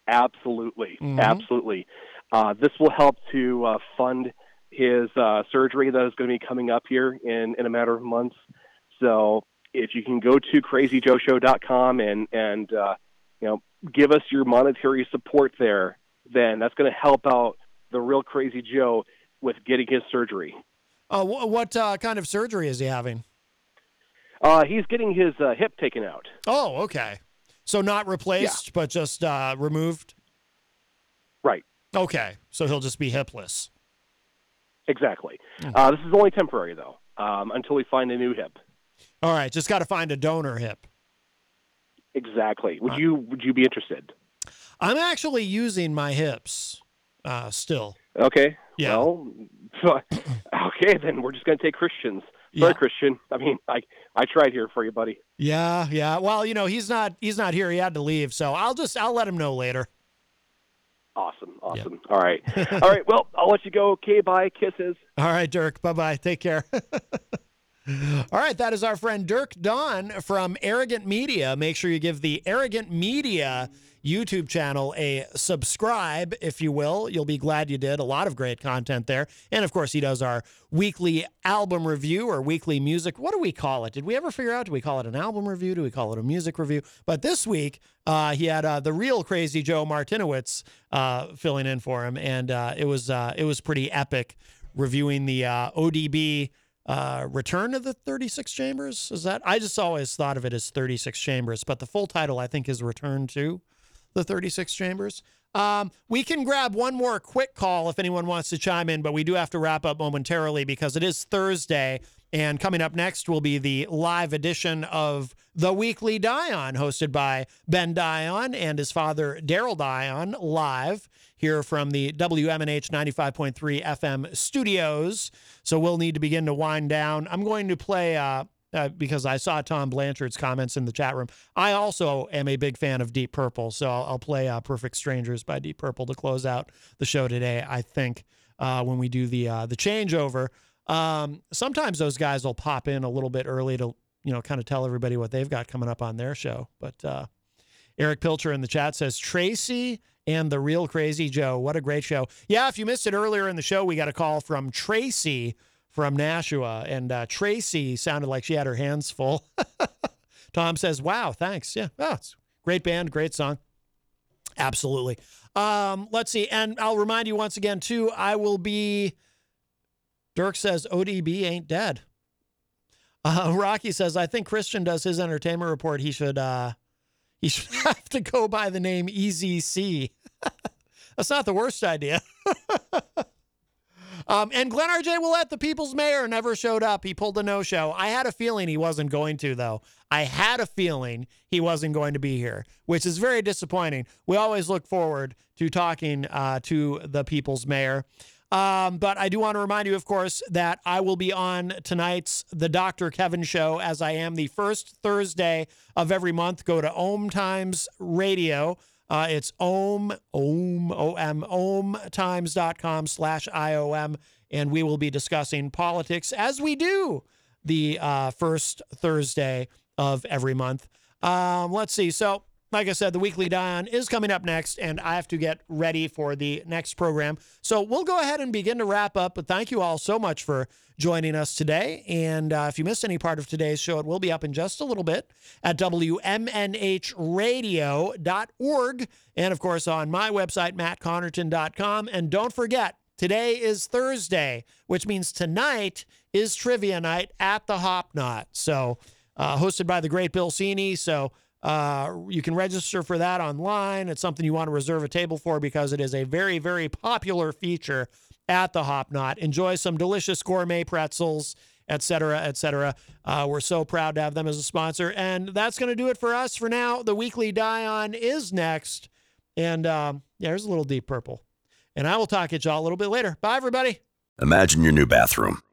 Absolutely, Mhm. absolutely. Uh, this will help to uh, fund his uh, surgery that is going to be coming up here in, in a matter of months. So if you can go to crazyjoeshow.com and and uh, you know give us your monetary support there, then that's going to help out the real Crazy Joe with getting his surgery. Uh, wh- what uh, kind of surgery is he having? Uh, he's getting his uh, hip taken out. Oh, okay. So not replaced, but just uh, removed? Right. Okay. So he'll just be hipless. Exactly. Hmm. Uh, this is only temporary though, um, until we find a new hip. All right. Just got to find a donor hip. Exactly. Would you would you be interested? I'm actually using my hips uh, still. Okay. Yeah. Well, okay, then we're just going to take Christians. Sorry, Yeah. Christian. I mean, I I tried here for you, buddy. Yeah, yeah. Well, you know, he's not he's not here. He had to leave, so I'll just I'll let him know later. Awesome. Awesome. All right. All right. Well, I'll let you go. Okay. Bye. Kisses. All right, Dirk. Bye bye. Take care. All right, that is our friend Dirk Don from Arrogant Media. Make sure you give the Arrogant Media YouTube channel a subscribe, if you will. You'll be glad you did. A lot of great content there. And of course, he does our weekly album review or weekly music. What do we call it? Did we ever figure out? Do we call it an album review? Do we call it a music review? But this week, uh, he had uh, the real crazy Joe Martiniwitz uh, filling in for him, and uh, it was uh, it was pretty epic reviewing the uh, ODB uh, Return of the 36 Chambers. Is that? I just always thought of it as 36 Chambers, but the full title I think is Return to the 36 Chambers. Um, we can grab one more quick call if anyone wants to chime in, but we do have to wrap up momentarily because it is Thursday. And coming up next will be the live edition of The Weekly Dion, hosted by Ben Dion and his father, Daryl Dion, live here from the WMNH 95.3 FM studios. So we'll need to begin to wind down. I'm going to play, uh, uh, because I saw Tom Blanchard's comments in the chat room. I also am a big fan of Deep Purple, so I'll, I'll play uh, "Perfect Strangers" by Deep Purple to close out the show today. I think uh, when we do the uh, the changeover, um, sometimes those guys will pop in a little bit early to you know kind of tell everybody what they've got coming up on their show. But uh, Erich Pilcher in the chat says Tracie and the real Crazy Joe. What a great show! Yeah, if you missed it earlier in the show, we got a call from Tracie from Nashua, and uh, Tracie sounded like she had her hands full. Tom says, "Wow, thanks. Yeah, oh, it's great band, great song. Absolutely. Um, let's see, and I'll remind you once again too. I will be. Dirk says ODB ain't dead. Uh, Rocky says, I think Christian does his entertainment report. He should uh, he should have to go by the name EZC. That's not the worst idea. Um, and Glenn R.J. Willett, the people's mayor, never showed up. He pulled a no show. I had a feeling he wasn't going to, though. I had a feeling he wasn't going to be here, which is very disappointing. We always look forward to talking uh, to the people's mayor. Um, but I do want to remind you, of course, that I will be on tonight's The Dr. Kevin Show as I am the first Thursday of every month. Go to Ohm Times Radio. Uh, it's OM, OM, O-M, ohmtimes.com slash IOM. And we will be discussing politics as we do the uh, first Thursday of every month. Um, let's see. So, like I said, the weekly Dion is coming up next, and I have to get ready for the next program. So we'll go ahead and begin to wrap up. But thank you all so much for joining us today. And uh, if you missed any part of today's show, it will be up in just a little bit at WMNHradio.org. And of course, on my website, mattconnarton.com. And don't forget, today is Thursday, which means tonight is trivia night at the Hop Knot. So, uh, hosted by the great Bill Cini. So, uh, you can register for that online. It's something you want to reserve a table for because it is a very, very popular feature at the Hop Knot. Enjoy some delicious gourmet pretzels, etc., etc. Uh, we're so proud to have them as a sponsor. And that's going to do it for us for now. The weekly Dion is next. And um, yeah, there's a little deep purple. And I will talk at y'all a little bit later. Bye, everybody. Imagine your new bathroom.